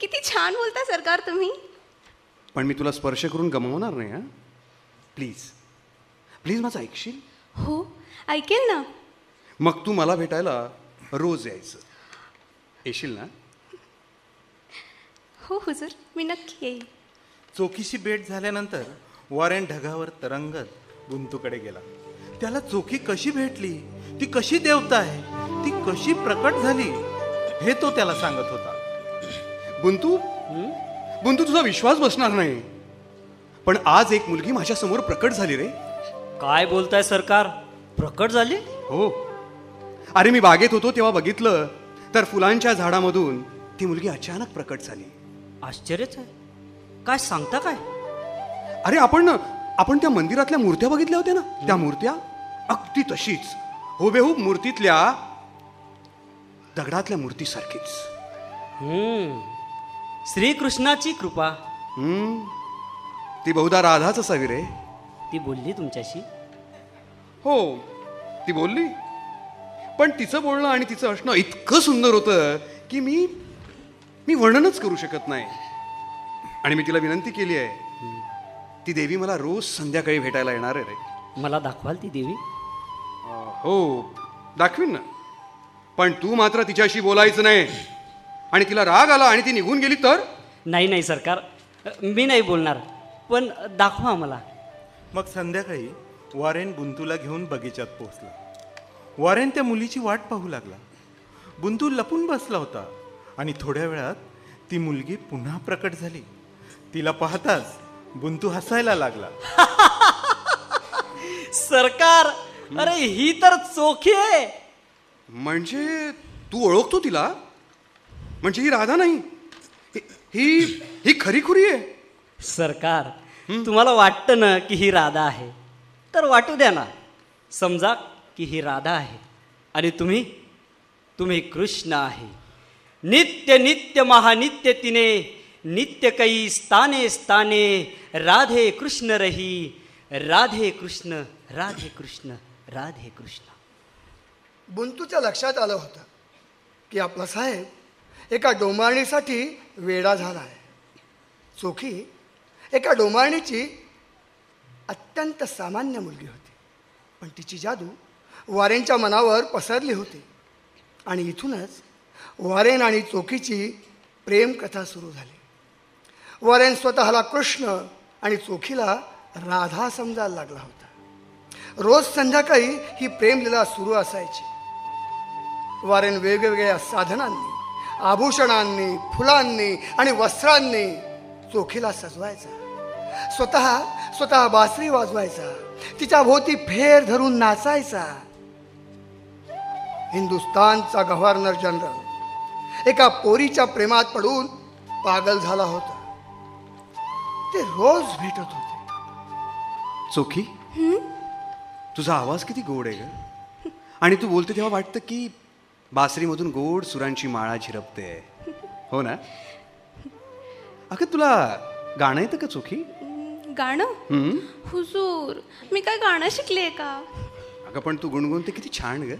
किती छान बोलता सरकार तुम्ही. पण मी तुला स्पर्श करून गमावणार नाही हां? प्लीज प्लीज माझं ऐकशील? हो ऐकेल ना. मग तू मला भेटायला रोज यायचं. येशील ना? हो हुजूर मी नक्की येईल. चोखीशी भेट झाल्यानंतर वॉरेन ढगावर तरंगत गुंतूकडे गेला. त्याला चोखी कशी भेटली? ती कशी देवता आहे? ती कशी प्रकट झाली? हे तो त्याला सांगत होता. बुंतू? बुंतू तुझा विश्वास बसणार नाही. पण आज एक मुलगी माझ्यासमोर प्रकट झाली रे. काय बोलताय सरकार? प्रकट झाली? हो. अरे मी बागेत होतो तेव्हा बघितलं तर फुलांच्या झाडामधून ती मुलगी अचानक प्रकट झाली. आश्चर्यच आहे. काय सांगता काय? अरे आपण आपण त्या मंदिरातल्या मूर्त्या बघितल्या होत्या ना? त्या मूर्त्या? अगदी तशीच. हुबेहूब मूर्तीतल्या दगडातल्या मूर्तीसारखीच. हम्म. श्रीकृष्णाची कृपा. हम्म ती बहुधा राधाच असावी रे. ती बोलली तुमच्याशी? हो ती बोलली. पण तिचं बोलणं आणि तिचं असणं इतकं सुंदर होतं की मी मी वर्णनच करू शकत नाही. आणि मी तिला विनंती केली आहे ती देवी मला रोज संध्याकाळी भेटायला येणार आहे रे. मला दाखवाल ती देवी? अं, हो दाखवीन ना. पण तू मात्र तिच्याशी बोलायचं नाही. आणि तिला राग आला आणि ती निघून गेली तर? नाही नाही सरकार. मी नाही बोलणार. पण दाखवा मला. मग संध्याकाळी वॉरेन बुंतूला घेऊन बगीचात पोहोचला. वॉरेन त्या मुलीची वाट पाहू लागला. बुंतू लपून बसला होता आणि थोड्या वेळात ती मुलगी पुन्हा प्रकट झाली. तिला पाहताच बुंतू हसायला लागला. सरकार अरे ही तर चोखी आहे. म्हणजे तू ओळखतो तिला? म्हणजे ही राधा नाही. ही- ही खरीखुरी आहे. सरकार तुम्हाला वाटतं ना की ही राधा आहे? तर वाटू द्या ना. समजा की ही राधा आहे. आणि तुम्ही तुम्ही कृष्ण आहे. नित्य नित्य महानित्य तिने नित्य कै स्थाने स्थाने राधे कृष्ण रही राधे कृष्ण राधे कृष्ण राधे कृष्ण. बुंतूच्या लक्षात आलं होतं की आपला साहेब एका डोमारणीसाठी वेडा झाला आहे. चोखी एका डोमारणीची अत्यंत सामान्य मुलगी होती. पण तिची जादू वारेनच्या मनावर पसरली होती. आणि इथूनच वारेन आणि चोखीची प्रेमकथा सुरू झाली. वारेन स्वतःला कृष्ण आणि चोखीला राधा समजायला लागला होता. रोज संध्याकाळी ही प्रेमलीला सुरू असायची. वारेन वेगवेगळ्या साधनांनी आभूषणांनी फुलांनी आणि वस्त्रांनी चोखीला सजवायचा. स्वतः स्वतः बासरी वाजवायचा. तिच्या भोवती फेर धरून नाचायचा. हिंदुस्तानचा गव्हर्नर जनरल एका पोरीच्या प्रेमात पडून पागल झाला होता. ते रोज भेटत होते. चोखी? तुझा आवाज किती गोड आहे ग. आणि तू बोलते तेव्हा वाटतं की बासरीमधून गोड सुरांची माळा झिरपते. हो ना? अगं तुला गाणं येतं का चोखी? गाणं? हुजूर मी काय गाणं शिकले का? अगं पण तू गुणगुणते किती छान ग.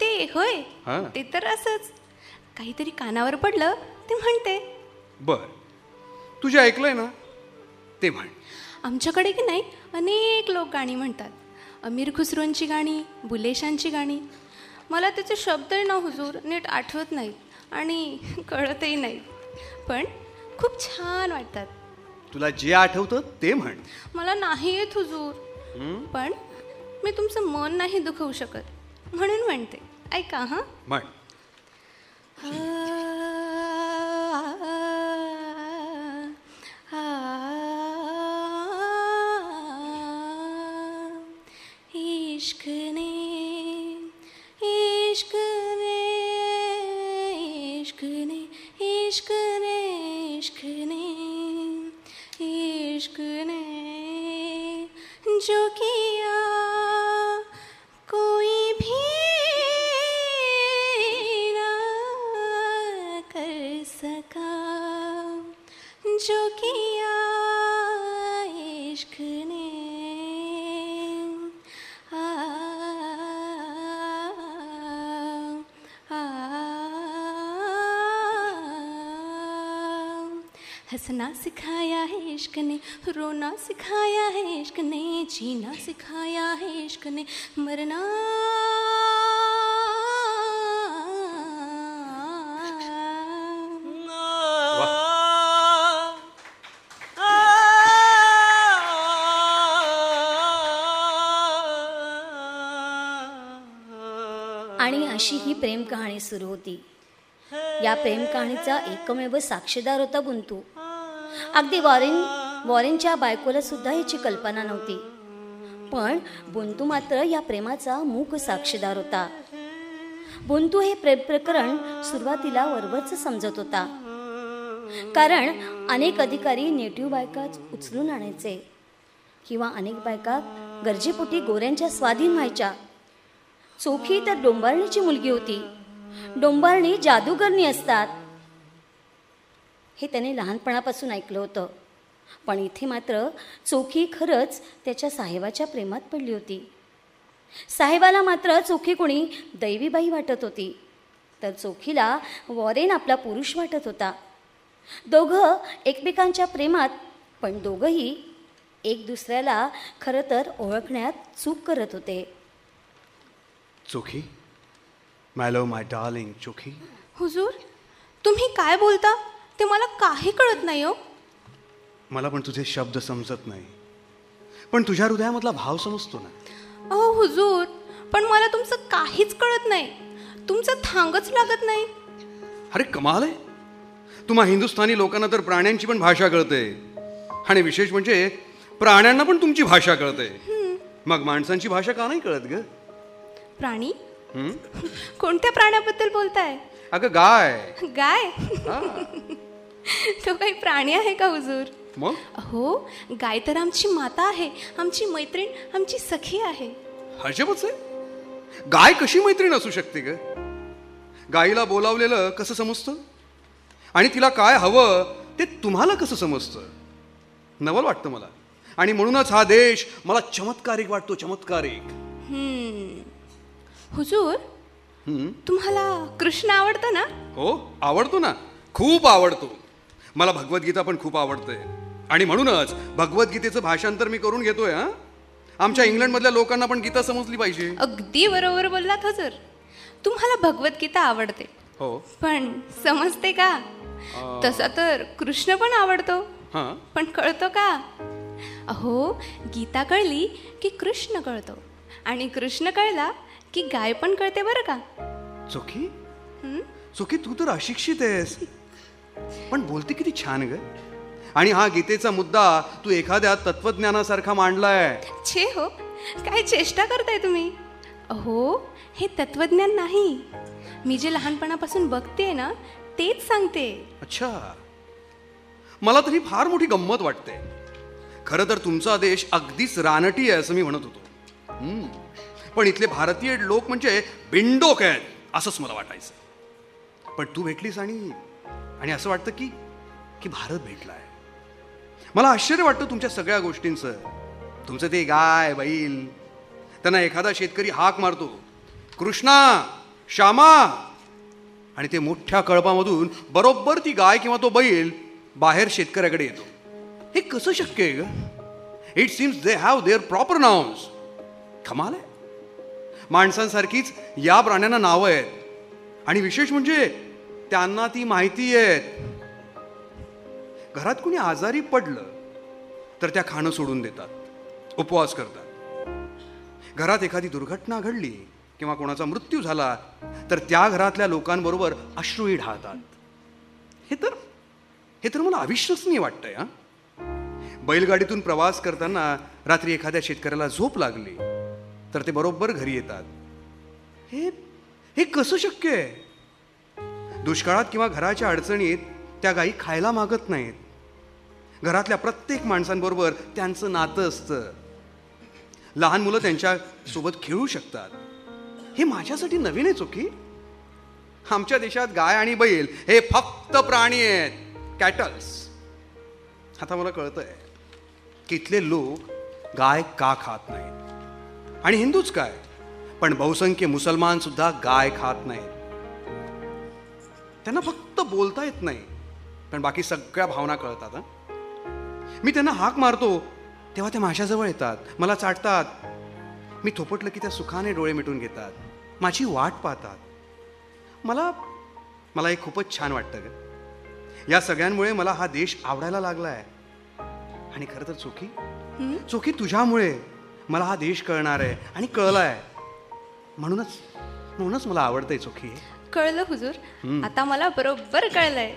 ते होय. हा. ते तर असंच. काहीतरी कानावर पडलं ते म्हणते. बर. तुझे ऐकलंय ना? ते म्हण. आमच्याकडे की नाही अनेक लोक गाणी म्हणतात. अमीर खुसरोंची गाणी बुलेशांची गाणी. मला त्याचे शब्दही ना हुजूर नीट आठवत नाहीत आणि कळतही नाहीत पण खूप छान वाटतात. तुला जे आठवतं ते म्हण. मला नाही येत हुजूर. पण मी तुमचं मन नाही दुखवू शकत म्हणून म्हणते. ऐका हां? म्हण. जो हंसना सिखाया है इश्क ने रोना सिखाया है इश्क ने जीना सिखाया है इश्क ने मरना आणि अशी ही प्रेम कहाणी सुरू होती. या प्रेम कहाणीचा एकमेव साक्षीदार होता गुंतू. अगदी वॉरेन वॉरेनच्या बायकोला सुद्धा याची कल्पना नव्हती. पण बुंतू मात्र या प्रेमाचा मूक साक्षीदार होता. बुंतू हे प्रेम प्रकरण सुरुवातीला वरवरच समजत होता. कारण अनेक अधिकारी नेटिव्ह बायकाच उचलून आणायचे किंवा अनेक बायका गरजेपोटी गोऱ्यांच्या स्वाधीन व्हायच्या. चोखी तर डोंबारणीची मुलगी होती. डोंबारणी जादूगरणी असतात. हे त्याने लहानपणापासून ऐकलं होतं. पण इथे मात्र चोखी खरंच त्याच्या साहेबाच्या प्रेमात पडली होती. साहेबाला मात्र चोखी कुणी दैवीबाई वाटत होती. तर चोखीला वॉरेन आपला पुरुष वाटत होता. दोघं एकमेकांच्या प्रेमात पण दोघंही एक दुसऱ्याला खरं तर ओळखण्यात चूक करत होते. चोखी? माय लव माय डार्लिंग चोखी? हुजूर तुम्ही काय बोलता? ते मला काही कळत नाही हो. मला पण तुझे शब्द समजत नाही. पण तुझ्या हृदयामधला भाव समजतो ना. अहो हुजूर पण मला तुमचं काहीच कळत नाही. तुमचं थांगच लागत नाही. अरे कमाल आहे. तुम्हा हिंदुस्थानी लोकांना तर प्राण्यांची पण भाषा कळते. आणि विशेष म्हणजे प्राण्यांना पण तुमची भाषा कळते. मग माणसांची भाषा का नाही कळत ग? प्राणी? कोणत्या प्राण्याबद्दल बोलताय? अगं गाय. गाय? हा. तो काही प्राणी आहे का हुजूर? मग? अहो गाय तर आमची माता आहे आमची मैत्रीण आमची सखी आहे. हजबच आहे गाय कशी मैत्रीण असू शकते ग? गाईला बोलावलेलं कसं समजतं? आणि तिला काय हवं ते तुम्हाला कसं समजतं? नवल वाटतं मला. आणि म्हणूनच हा देश मला चमत्कारिक वाटतो चमत्कारिक. हुजूर. तुम्हाला कृष्ण आवडतं ना? हो आवडतो ना. खूप आवडतो. मला भगवद्गीता पण खूप आवडते आणि म्हणूनच भगवद्गीतेचं भाषांतर मी करून घेतोय हा? आमच्या इंग्लंडमधल्या लोकांना पण गीता समजली पाहिजे. अगदी बरोबर बोललात हुजूर तुम्हाला भगवद्गीता आवडते. हो. पण समजते का? तसा तर कृष्ण पण आवडतो. हां? पण कळतो का? अहो गीता कळली की कृष्ण कळतो. आणि कृष्ण कळला की गाय पण कळते बरं का? चोखी चोखी तू तर अशिक्षित आहेस. पण बोलते किती छान ग. आणि हा गीतेचा मुद्दा तू एखाद्या तत्वज्ञानासारखा मांडलाय. छे हो काय चेष्टा करताय तुम्ही? अहो हे तत्वज्ञान नाही. मी जे लहानपणापासून बघते ना तेच सांगते. अच्छा. मला तरी फार मोठी गंमत वाटते. खरं तर तुमचा देश अगदीच रानटी आहे असं मी म्हणत होतो. पण इथले भारतीय लोक म्हणजे बिंडोक आहेत असंच मला वाटायचं. पण तू भेटलीस आणि आणि असं वाटतं की की भारत भेटला आहे मला आश्चर्य वाटतं तुमच्या सगळ्या गोष्टींचं. तुमचं ते गाय बैल त्यांना एखादा शेतकरी हाक मारतो. कृष्णा श्यामा आणि ते मोठ्या कळपामधून बरोबर ती गाय किंवा तो बैल बाहेर शेतकऱ्याकडे येतो. हे कसं शक्य आहे ग? It seems they have their proper nouns कमाल आहे. माणसांसारखीच या प्राण्यांना नावं आहेत. आणि विशेष म्हणजे त्यांना ती माहिती आहेत. घरात कुणी आजारी पडलं तर त्या खाणं सोडून देतात उपवास करतात. घरात एखादी दुर्घटना घडली किंवा कोणाचा मृत्यू झाला तर त्या घरातल्या लोकांबरोबर अश्रूही ढाळतात. हे तर हे तर मला अविश्वसनीय वाटतंय हा. बैलगाडीतून प्रवास करताना रात्री एखाद्या शेतकऱ्याला झोप लागली तर ते बरोबर घरी येतात. हे हे कसं शक्य आहे? दुष्काळात किंवा घराच्या अडचणीत त्या गायी खायला मागत नाहीत. घरातल्या प्रत्येक माणसांबरोबर त्यांचं नातं असतं. लहान मुलं त्यांच्यासोबत खेळू शकतात. हे माझ्यासाठी नवीन आहे चुकी. आमच्या देशात गाय आणि बैल हे फक्त प्राणी आहेत. कॅटल्स आता मला कळतंय कितले लोक गाय का खात नाहीत? आणि हिंदूच काय? पण बहुसंख्य मुसलमान सुद्धा गाय खात नाहीत. त्यांना फक्त बोलता येत नाही. पण बाकी सगळ्या भावना कळतात? मी त्यांना हाक मारतो तेव्हा त्या माझ्याजवळ येतात मला चाटतात. मी थोपटलं की त्या सुखाने डोळे मिटून घेतात माझी वाट पाहतात. मला मला हे खूपच छान वाटतं ग. या सगळ्यांमुळे मला हा देश आवडायला लागला आहे आणि खरं तर चोखी चोखी तुझ्यामुळे मला हा देश कळणार आहे आणि कळला आहे म्हणूनच म्हणूनच मला आवडतंय चोखी कळलं हुजूर? आता मला बरोबर कळलंय.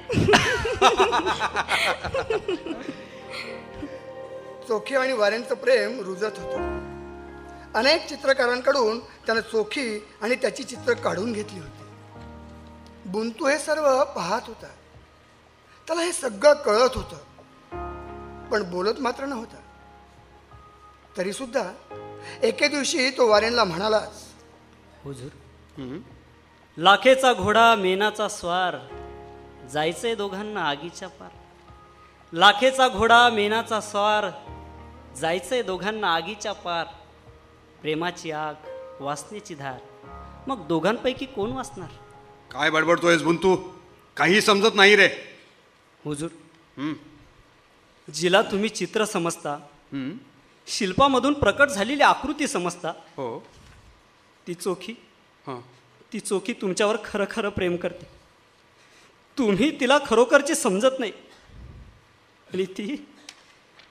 चोखी आणि वारेंचं प्रेम रुजत होतं. अनेक चित्रकारांकडून त्यानं चोखी आणि त्याची चित्र काढून घेतली होती. बुंतू हे सर्व पाहत होता. त्याला हे सगळं कळत होतं. पण बोलत मात्र नव्हता. तरी सुद्धा एके दिवशी तो वारेनला म्हणालाच हुजूर लाखेचा घोडा मेनाचा स्वार जायचंय दोघांना आगीच्या पार. लाखेचा घोडा मेनाचा स्वार जायचंय दोघांना आगीच्या पार. प्रेमाची आग वासनेची धार. मग दोघांपैकी कोण वाचणार? काय बडबडतोयस बुंतू? काही समजत नाही रे. हुजूर जिला तुम्ही चित्र समजता शिल्पामधून प्रकट झालेली आकृती समजता हो. ती चोखी. हां. ती चोखी तुमच्यावर खरं खरं प्रेम करते. तुम्ही तिला खरोखरची समजत नाही. आणि ती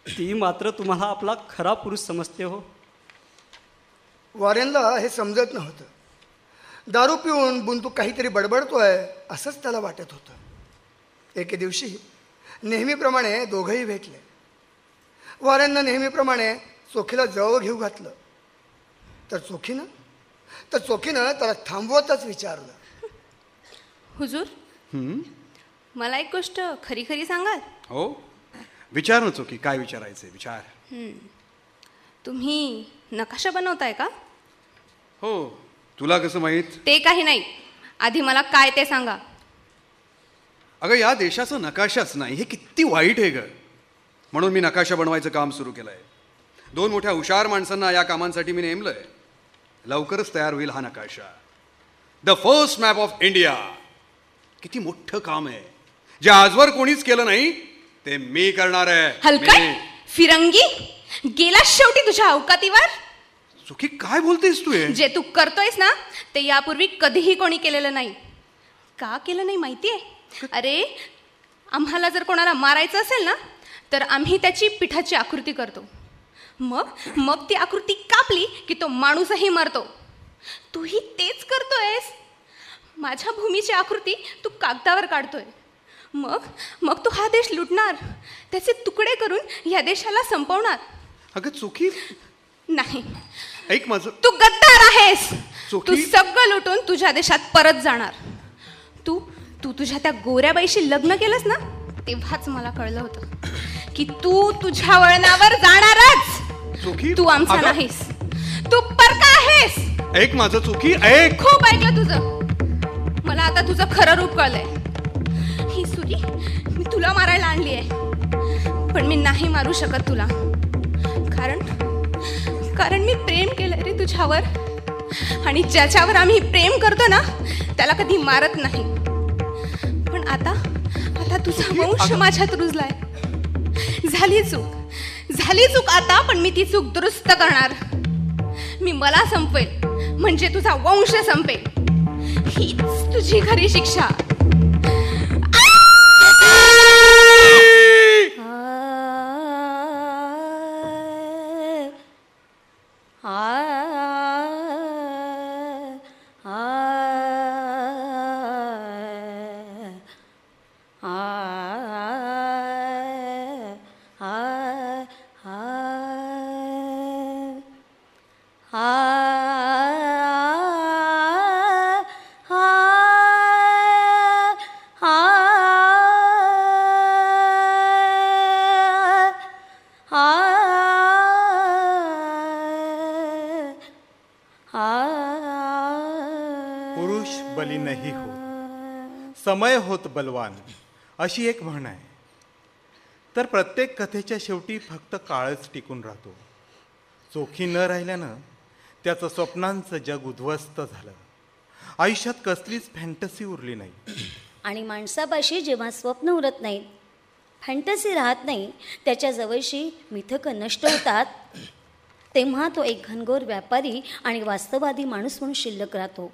ती मात्र तुम्हाला आपला खरा पुरुष समजते हो. वॉरेनला हे समजत नव्हतं. दारू पिऊन बुंतू काहीतरी बडबडतोय असंच त्याला वाटत होतं. एके दिवशी नेहमीप्रमाणे दोघंही भेटले. वॉरेननं नेहमीप्रमाणे चोखीला जवळ घेऊ घातलं. तर चोखीनं तर चोखीनं त्याला थांबवतच विचारलं. हुजूर? हं, मला एक गोष्ट खरी खरी सांगाल? हो. विचार ना चोकी काय विचारायचंय? विचार. तुम्ही नकाशा बनवताय का? हो. तुला कसं माहीत? ते काही नाही. आधी मला काय ते सांगा. अगं या देशाचा नकाशाच नाही. हे किती वाईट आहे ग. म्हणून मी नकाशा बनवायचं काम सुरू केलं आहे दोन मोठ्या हुशार माणसांना या कामांसाठी मी नेमलंय. लवकरच तयार होईल हा नकाशा. The first map of India किती मोठं काम आहे. जे आजवर कोणीच केलं नाही ते मी करणार आहे. हलकट मी. फिरंगी गेला शेवटी तुझ्या अवकातीवर? चुकी काय बोलतेस तू हे? जे तू करतोयस ना ते यापूर्वी कधीही कोणी केलेलं नाही. का केलं नाही माहितीये अरे आम्हाला जर कोणाला मारायचं असेल ना तर आम्ही त्याची पिठाची आकृती करतो. मग मग ती आकृती कापली की तो माणूसही मरतो. तूही तेच करतोयस? माझ्या भूमीची आकृती तू कागदावर काढतोय. मग मग तू हा देश लुटणार. त्याचे तुकडे करून या देशाला संपवणार. अगं चुकी नाही. ऐक माझं. तू गद्दार आहेस. तू सगळं लुटून तुझ्या देशात परत जाणार. तू तू तुझ्या त्या गोऱ्या बाईशी लग्न केलंस ना? तेव्हाच मला कळलं होतं की तू तुझ्या वळणावर जाणारच. चोखी तू आमचा अगं, नाहीस. तू परका आहेस. ऐक माझं चुकी ऐक खूप ऐकलं तुझं. मला आता तुझं खरं रूप कळलंय. ही सुरी मी तुला मारायला आणली आहे. पण मी नाही मारू शकत तुला. कारण कारण मी प्रेम केलंय रे तुझ्यावर. आणि ज्याच्यावर आम्ही प्रेम करतो ना त्याला कधी मारत नाही. पण आता आता तुझा वंश माझ्यात रुजलाय. झाली चूक. झाली चूक आता पण मी ती चूक दुरुस्त करणार. मी मला संपेल म्हणजे तुझा वंश संपेल. हीच तुझी खरी शिक्षा. समय होत बलवान. अशी एक म्हण आहे. तर प्रत्येक कथेच्या शेवटी फक्त काळच टिकून राहतो. चोखी न राहिल्यानं त्याचं स्वप्नांचं जग उद्ध्वस्त झालं. आयुष्यात कसलीच फॅन्टसी उरली नाही. आणि माणसापाशी जेव्हा स्वप्न उरत नाहीत फॅन्टसी राहत नाही त्याच्या जवळशी मिथकं नष्ट होतात तेव्हा तो एक घनघोर व्यापारी आणि वास्तववादी माणूस म्हणून शिल्लक राहतो.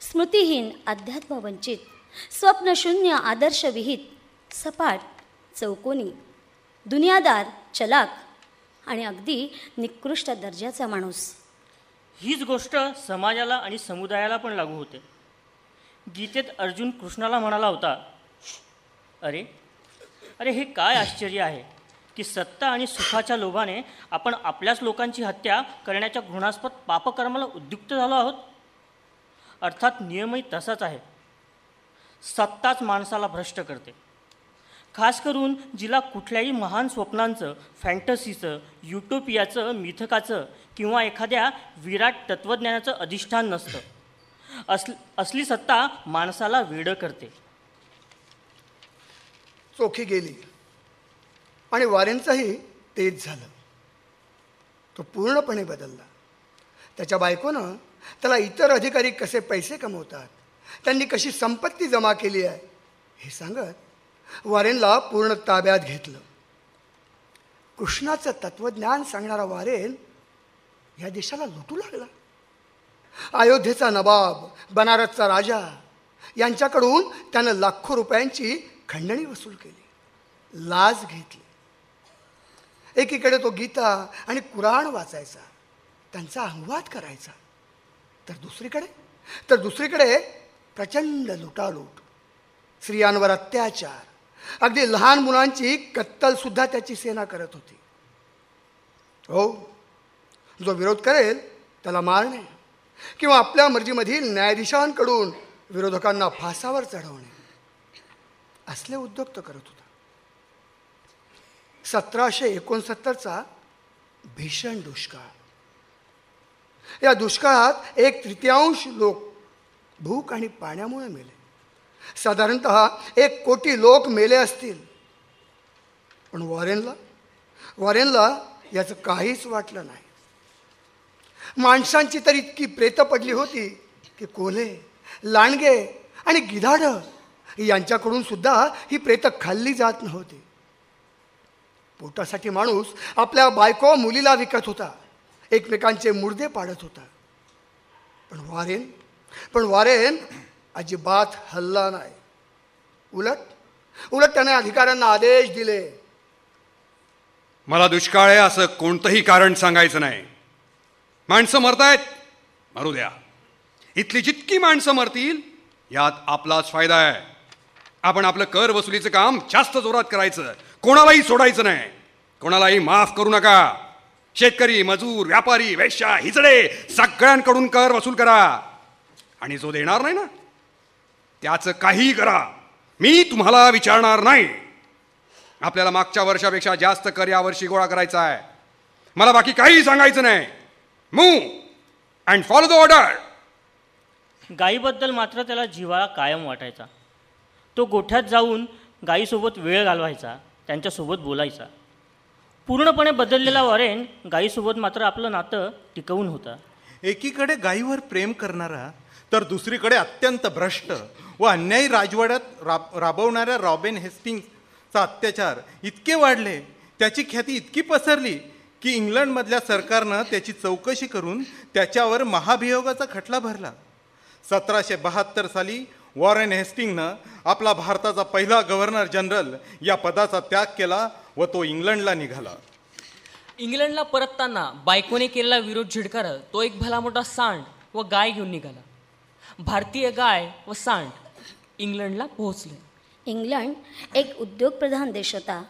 स्मृतिहीन अध्यात्मवंचित स्वप्नशून्य आदर्शविहित सपाट चौकोनी दुनियादार चलाक आणि अगदी निकृष्ट दर्जाचा माणूस. हीच गोष्ट समाजाला आणि समुदायाला पण लागू होते. गीतेत अर्जुन कृष्णाला म्हणाला होता अरे अरे हे काय आश्चर्य आहे की सत्ता आणि सुखाच्या लोभाने आपण आपल्याच लोकांची हत्या करण्याच्या घृणास्पद पापकर्माला उद्युक्त झालो आहोत. अर्थात नियमही तसाच आहे. सत्ताच माणसाला भ्रष्ट करते. खास करून जिला कुठल्याही महान स्वप्नांचं फॅन्टसीचं युटोपियाचं मिथकाचं किंवा एखाद्या विराट तत्त्वज्ञानाचं अधिष्ठान नसतं. अस असली सत्ता माणसाला वेडं करते. चोखी गेली. आणि वारेंचाही तेच झालं. तो पूर्णपणे बदलला. त्याच्या बायकोनं त्याला इतर अधिकारी कसे पैसे कमवतात त्यांनी कशी संपत्ती जमा केली आहे हे सांगत वारेनला पूर्ण ताब्यात घेतलं. कृष्णाचं तत्वज्ञान सांगणारा वारेन या देशाला लुटू लागला. अयोध्येचा नवाब बनारसचा राजा यांच्याकडून त्यानं लाखो रुपयांची खंडणी वसूल केली लाज घेतली. एकीकडे तो गीता आणि कुराण वाचायचा त्यांचा अनुवाद करायचा तर दुसरीकडे तर दुसरीकडे प्रचंड लुटालूट स्त्रियांवर अत्याचार. अगदी लहान मुलांची कत्तलसुद्धा त्याची सेना करत होती. हो जो विरोध करेल त्याला मारणे किंवा आपल्या मर्जीमधील न्यायाधीशांकडून विरोधकांना फासावर चढवणे. असले उद्योग करत होता. सतराशे एकोणसत्तरचा भीषण दुष्काळ. या दुष्काळात एक तृतीयांश लोक भूक आणि पाण्यामुळे मेले. साधारणत एक कोटी लोक मेले असतील. पण वॉरेनला वॉरेनला याचं काहीच वाटलं नाही. माणसांची तर इतकी प्रेत पडली होती की कोल्हे लांडगे आणि गिधाडं यांच्याकडून सुद्धा ही प्रेतं खाल्ली जात नव्हती. पोटासाठी माणूस आपल्या बायको मुलीला विकत होता एकमेकांचे मुर्दे पाडत होता. पण वारेन पण वारेन अजिबात हल्ला नाही. उलट उलट त्याने अधिकाऱ्यांना आदेश दिले. मला दुष्काळ आहे असं कोणतंही कारण सांगायचं नाही. माणसं मरतायत मरू द्या. इथली जितकी माणसं मरतील यात आपलाच फायदा आहे. आपण आपलं कर वसुलीचं काम जास्त जोरात करायचं कोणालाही सोडायचं नाही. कोणालाही माफ करू नका. शेतकरी मजूर व्यापारी वेश्या हिजडे सगळ्यांकडून कर वसूल करा. आणि जो देणार नाही ना त्याचं काहीही करा. मी तुम्हाला विचारणार नाही. आपल्याला मागच्या वर्षापेक्षा जास्त कर यावर्षी गोळा करायचा आहे. मला बाकी काही सांगायचं नाही. Move and follow the order गायीबद्दल मात्र त्याला जिव्हाळा कायम वाटायचा. तो गोठ्यात जाऊन गायीसोबत वेळ घालवायचा त्यांच्यासोबत बोलायचा. पूर्णपणे बदललेला वॉरेन गायीसोबत मात्र आपलं नातं टिकवून होता. एकीकडे गायीवर प्रेम करणारा तर दुसरीकडे अत्यंत भ्रष्ट व अन्यायी राजवाड्यात राब राबवणाऱ्या रॉबेन हेस्टिंगचा अत्याचार इतके वाढले त्याची ख्याती इतकी पसरली की इंग्लंडमधल्या सरकारनं त्याची चौकशी करून त्याच्यावर महाभियोगाचा खटला भरला. सतराशे बहात्तर साली वॉरेन हेस्टिंगनं आपला भारताचा पहिला गव्हर्नर जनरल या पदाचा त्याग केला व तो इंग्लंडला निघाला. इंग्लंडला परतताना बायकोने केलेला विरोध झिडकारत तो एक भला मोठा सांड व गाय घेऊन निघाला. भारतीय गाय व सांड इंग्लंडला पोहोचले. इंग्लंड एक उद्योगप्रधान देश होता.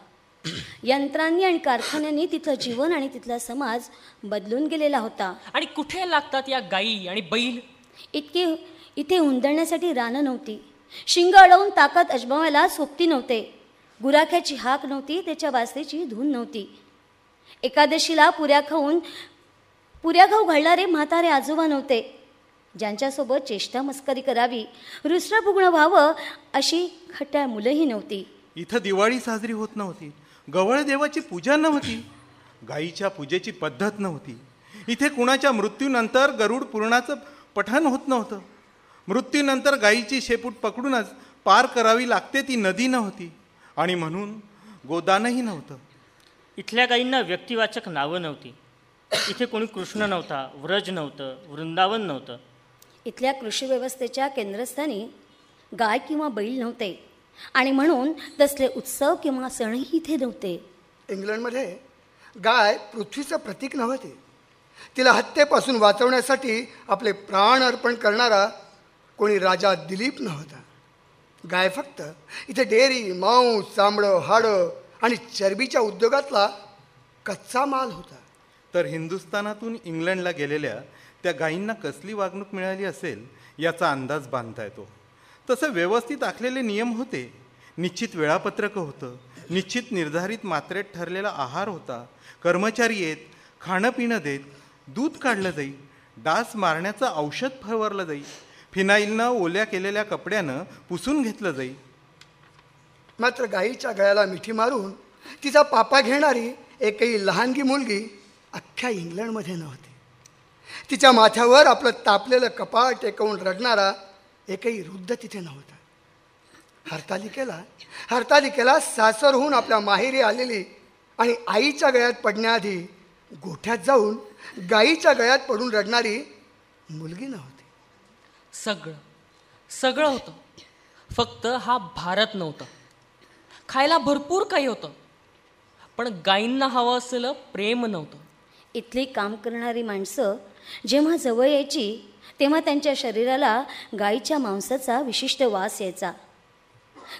यंत्रांनी आणि कारखान्यांनी तिथलं जीवन आणि तिथला समाज बदलून गेलेला होता. आणि कुठे लागतात या गायी आणि बैल? इतके इथे हुंदडण्यासाठी रानं नव्हती. शिंग अडवून ताकद अजमावायला सोबती नव्हते. गुराख्याची हाक नव्हती त्याच्या वासेची धून नव्हती. एकादशीला पुऱ्या खाऊन पुऱ्या खाऊ घालणारे म्हातारे आजोबा नव्हते. ज्यांच्यासोबत चेष्टा मस्करी करावी रुसरापुगणं व्हावं अशी खट्याळ मुलंही नव्हती. इथं दिवाळी साजरी होत नव्हती. गवळ देवाची पूजा नव्हती. गाईच्या पूजेची पद्धत नव्हती. इथे कुणाच्या मृत्यूनंतर गरुड पुराणाचं पठण होत नव्हतं. मृत्यूनंतर गाईची शेपूट पकडूनच पार करावी लागते ती नदी नव्हती. आणि म्हणून गोदानही नव्हतं. इथल्या गाईंना व्यक्तिवाचक नावं नव्हती. इथे कोणी कृष्ण नव्हता व्रज नव्हतं वृंदावन नव्हतं. इथल्या कृषी व्यवस्थेच्या केंद्रस्थानी गाय किंवा बैल नव्हते. आणि म्हणून तसले उत्सव किंवा सणही इथे नव्हते. इंग्लंडमध्ये गाय पृथ्वीचं प्रतीक नव्हते. तिला हत्येपासून वाचवण्यासाठी आपले प्राण अर्पण करणारा कोणी राजा दिलीप नव्हता. गाय फक्त इथे डेअरी मांस चांबडं हाडं आणि चरबीच्या उद्योगातला कच्चा माल होता. तर हिंदुस्थानातून इंग्लंडला गेलेल्या त्या गायींना कसली वागणूक मिळाली असेल याचा अंदाज बांधता येतो तसं व्यवस्थित आखलेले नियम होते. निश्चित वेळापत्रकं होतं. निश्चित निर्धारित मात्रेत ठरलेला आहार होता. कर्मचारी येत खाणं पिणं देत दूध काढलं जाई डास मारण्याचं औषध फवारलं जाई फिनाईलनं ओल्या केलेल्या कपड्यानं पुसून घेतलं जाई. मात्र गाईच्या गळ्याला मिठी मारून तिचा पापा घेणारी एकही लहानगी मुलगी अख्ख्या इंग्लंडमध्ये नव्हती. तिच्या माथ्यावर आपलं तापलेलं कपाळ टेकवून रडणारा एकही वृद्ध तिथे नव्हता. हरतालिकेला हरतालिकेला सासरहून आपल्या माहेरी आलेली आणि आईच्या गळ्यात पडण्याआधी गोठ्यात जाऊन गाईच्या गळ्यात पडून रडणारी मुलगी नव्हती. सगळं सगळं होतं. फक्त हा भारत नव्हता. खायला भरपूर काही होतं. पण गायींना हवं असलेलं प्रेम नव्हतं. इथली काम करणारी माणसं जेव्हा जवळ यायची तेव्हा त्यांच्या शरीराला गायीच्या मांसाचा विशिष्ट वास यायचा.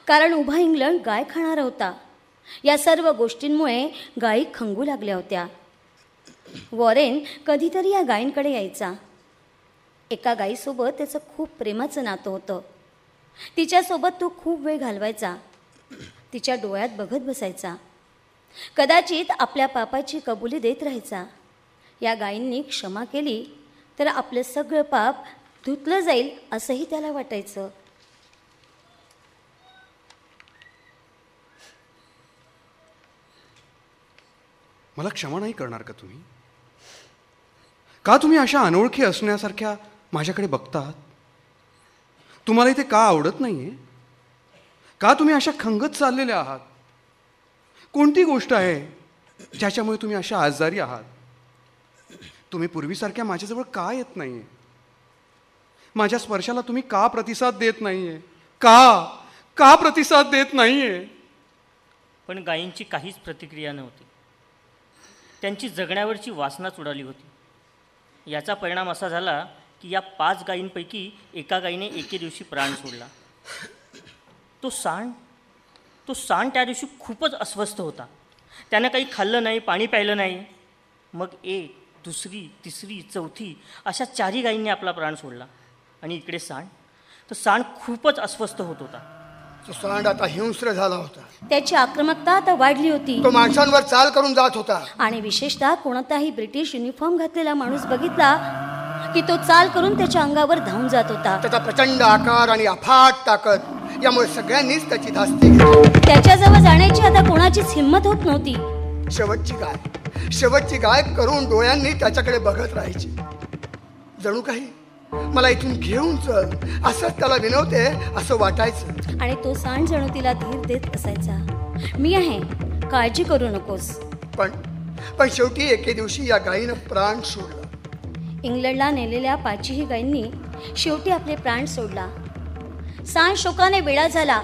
कारण उभा इंग्लंड गाय खाणारा होता. या सर्व गोष्टींमुळे गायी खंगू लागल्या होत्या. वॉरेन कधीतरी या गायींकडे यायचा. एका गायीसोबत त्याचं खूप प्रेमाचं नातं होतं. तिच्यासोबत तो खूप वेळ घालवायचा. तिच्या डोळ्यात बघत बसायचा. कदाचित आपल्या पापाची कबुली देत राहायचा. या गायींनी क्षमा केली तर आपलं सगळं पाप धुतलं जाईल असंही त्याला वाटायचं. मला क्षमा नाही करणार का तुम्ही? का तुम्ही अशा अनोळखी असण्यासारख्या माझ्याकडे बघतात? तुम्हाला इथे का आवडत नाहीये? का तुम्ही अशा खंगत चाललेल्या आहात? कोणती गोष्ट आहे ज्याच्यामुळे तुम्ही अशा आजारी आहात? तुम्ही पूर्वीसारख्या माझ्याजवळ का येत नाही आहे माझ्या स्पर्शाला तुम्ही का प्रतिसाद देत नाही आहे का? का प्रतिसाद देत नाही आहे पण गायींची काहीच प्रतिक्रिया नव्हती. त्यांची जगण्यावरची वासनाच उडाली होती. याचा परिणाम असा झाला की या पाच गायींपैकी एका गायीने एके दिवशी प्राण सोडला. तो सांड तो सांड त्या दिवशी खूपच अस्वस्थ होता. त्यानं काही खाल्लं नाही पाणी प्यायलं नाही. मग एक दुसरी तिसरी चौथी अशा चारही गायींनी आपला प्राण सोडला. आणि इकडे सांड. तर सांड खूपच अस्वस्थ होत होता. तो सांड आता हिंस्र झाला होता. त्याची आक्रमकता आता वाढली होती. तो माणसांवर चाल करून जात होता. आणि विशेषतः कोणताही ब्रिटिश युनिफॉर्म घातलेला माणूस बघितला की तो चाल करून त्याच्या अंगावर धावून जात होता. त्याचा प्रचंड आकार आणि अफाट ताकद यामुळे सगळ्यांनीच त्याची धास्ती घेतली. त्याच्याजवळ जाण्याची आता कोणाचीच हिंमत होत नव्हती. शेवटची गाय. शेवटची गाय करून डोळ्यांनी त्याच्याकडे बघत राहायची. जणू काही मला इथून घेऊन चल. असंच त्याला विनवते असं वाटायचं. आणि तो सांड जणू तिला धीर देत असायचा. मी आहे काळजी करू नकोस. पण पण शेवटी एके दिवशी या गायीनं प्राण सोडला. इंग्लंडला नेलेल्या पाचही गायींनी शेवटी आपले प्राण सोडला. सांड शोकाने वेळा झाला.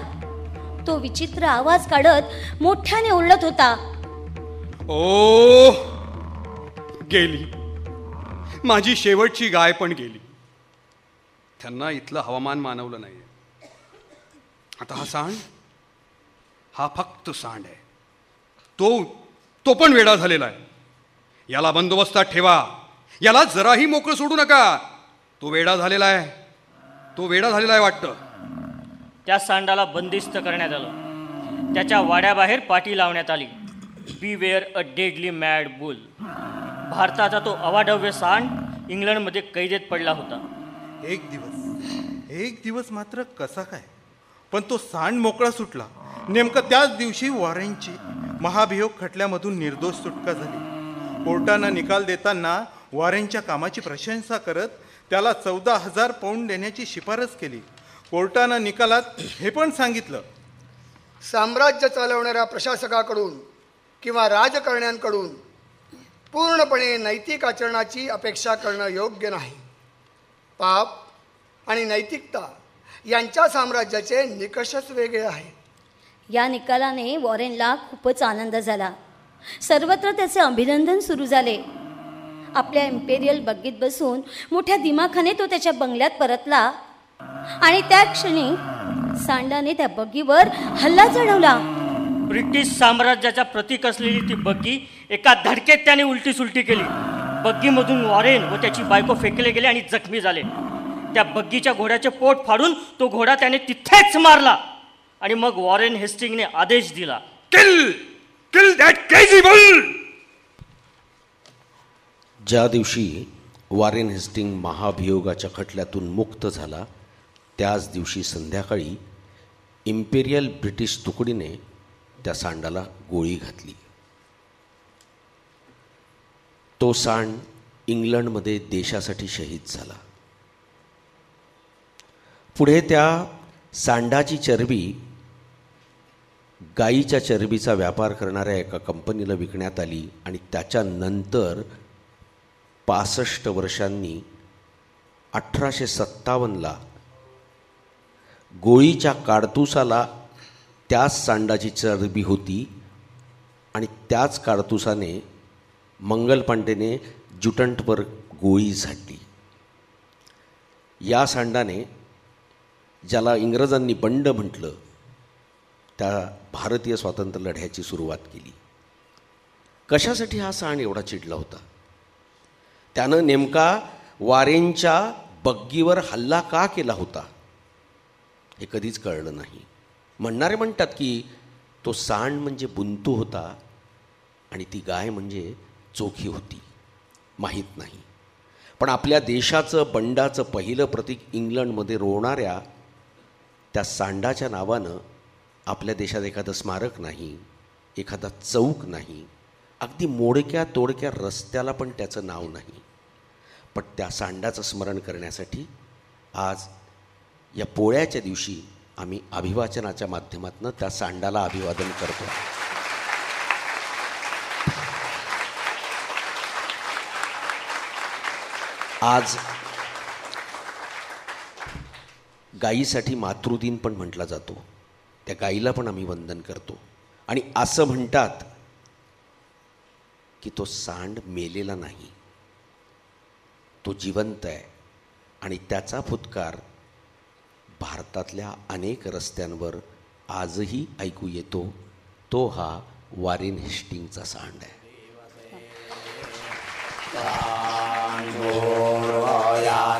तो विचित्र आवाज काढत मोठ्याने ओरडत होता. ओ गेली. माझी शेवटची गाय पण गेली. त्यांना इथलं हवामान मानवलं नाही आता हा सांड हा फक्त सांड आहे. तो तो पण वेडा झालेला आहे. याला बंदोबस्तात ठेवा. याला जराही मोकळं सोडू नका. तो वेडा झालेला आहे. तो वेडा झालेला आहे वाटतं. त्या सांडाला बंदिस्त करण्यात आलं. त्याच्या वाड्याबाहेर पाटी लावण्यात आली. Beware a deadly mad bull भारताचा तो अवाढव्य सांड इंग्लंडमध्ये कैदेत पडला होता. एक दिवस एक दिवस मात्र कसा काय? पण तो सांड मोकळा सुटला. नेमकं त्याच दिवशी वॉरेनची महाभियोग खटल्यामधून निर्दोष सुटका झाली. कोर्टानं निकाल देताना वॉरेनच्या कामाची प्रशंसा करत त्याला चौदा हजार पौंड देण्याची शिफारस केली. कोर्टानं निकालात हे पण सांगितलं. साम्राज्य चालवणाऱ्या प्रशासकाकडून किंवा राजकारण्यांकडून पूर्णपणे नैतिक आचरणाची अपेक्षा करणं योग्य नाही. पाप आणि नैतिकता यांच्या साम्राज्याचे निकषच वेगळे आहे. या निकालाने वॉरेनला खूपच आनंद झाला. सर्वत्र त्याचे अभिनंदन सुरू झाले. आपल्या इम्पेरियल बग्गीत बसून मोठ्या दिमाखाने तो त्याच्या बंगल्यात परतला आणि त्या क्षणी सांडाने त्या बग्गीवर हल्ला चढवला. ब्रिटिश साम्राज्याच्या प्रतीक असलेली ती बग्गी एका धडकेत त्याने उलटी सुलटी केली. बग्गीमधून वॉरेन व त्याची बायको फेकले गेले आणि जखमी झाले. त्या बग्गीच्या घोड्याचे पोट फाडून तो घोडा त्याने तिथेच मारला आणि मग वॉरेन हेस्टिंगने आदेश दिला किल! किल दॅट ज्या दिवशी वॉरेन हेस्टिंग महाभियोगाच्या खटल्यातून मुक्त झाला त्याच दिवशी संध्याकाळी इम्पेरियल ब्रिटिश तुकडीने त्या सांडाला गोळी घातली. तो सांड इंग्लंडमध्ये देशासाठी शहीद झाला. पुढे त्या सांडाची चरबी गाईच्या चरबीचा व्यापार करणाऱ्या एका कंपनीला विकण्यात आली आणि त्याच्यानंतर पासष्ट वर्षांनी अठराशे सत्तावन्नला गोळीच्या काडतुसाला त्याच सांडाची चरबी होती आणि त्याच काडतुसाने मंगल पांडेने जुटंटवर गोळी झाडली. या सांडाने ज्याला इंग्रजांनी बंड म्हटलं त्या भारतीय स्वातंत्र्य लढ्याची सुरुवात केली. कशासाठी हा सांड एवढा चिडला होता? त्यानं नेमका वारेंच्या बग्गीवर हल्ला का केला होता हे कधीच कळलं नाही. म्हणणारे म्हणतात की तो सांड म्हणजे बुंतू होता आणि ती गाय म्हणजे चोखी होती. माहीत नाही. पण आपल्या देशाचं बंडाचं पहिलं प्रतीक इंग्लंडमध्ये रोवणाऱ्या त्या सांडाच्या नावानं आपल्या देशात एखादं स्मारक नाही एखादा चौक नाही अगदी मोडक्या तोडक्या रस्त्याला पण त्याचं नाव नाही. पण त्या सांडाचं स्मरण करण्यासाठी आज या पोळ्याच्या दिवशी आम्ही अभिवाचनाच्या माध्यमातून त्या सांडाला अभिवादन करतो. आज गायीसाठी मातृदिन पण म्हटला जातो. त्या गाईला पण आम्ही वंदन करतो. आणि असं म्हणतात की तो सांड मेलेला नाही. तो जिवंत आहे. आणि त्याचा फुतकार भारतातल्या अनेक रस्त्यांवर आजही ऐकू येतो तो हा वारेन हेस्टिंगचा सांड आहे.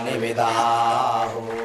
निविदा विदा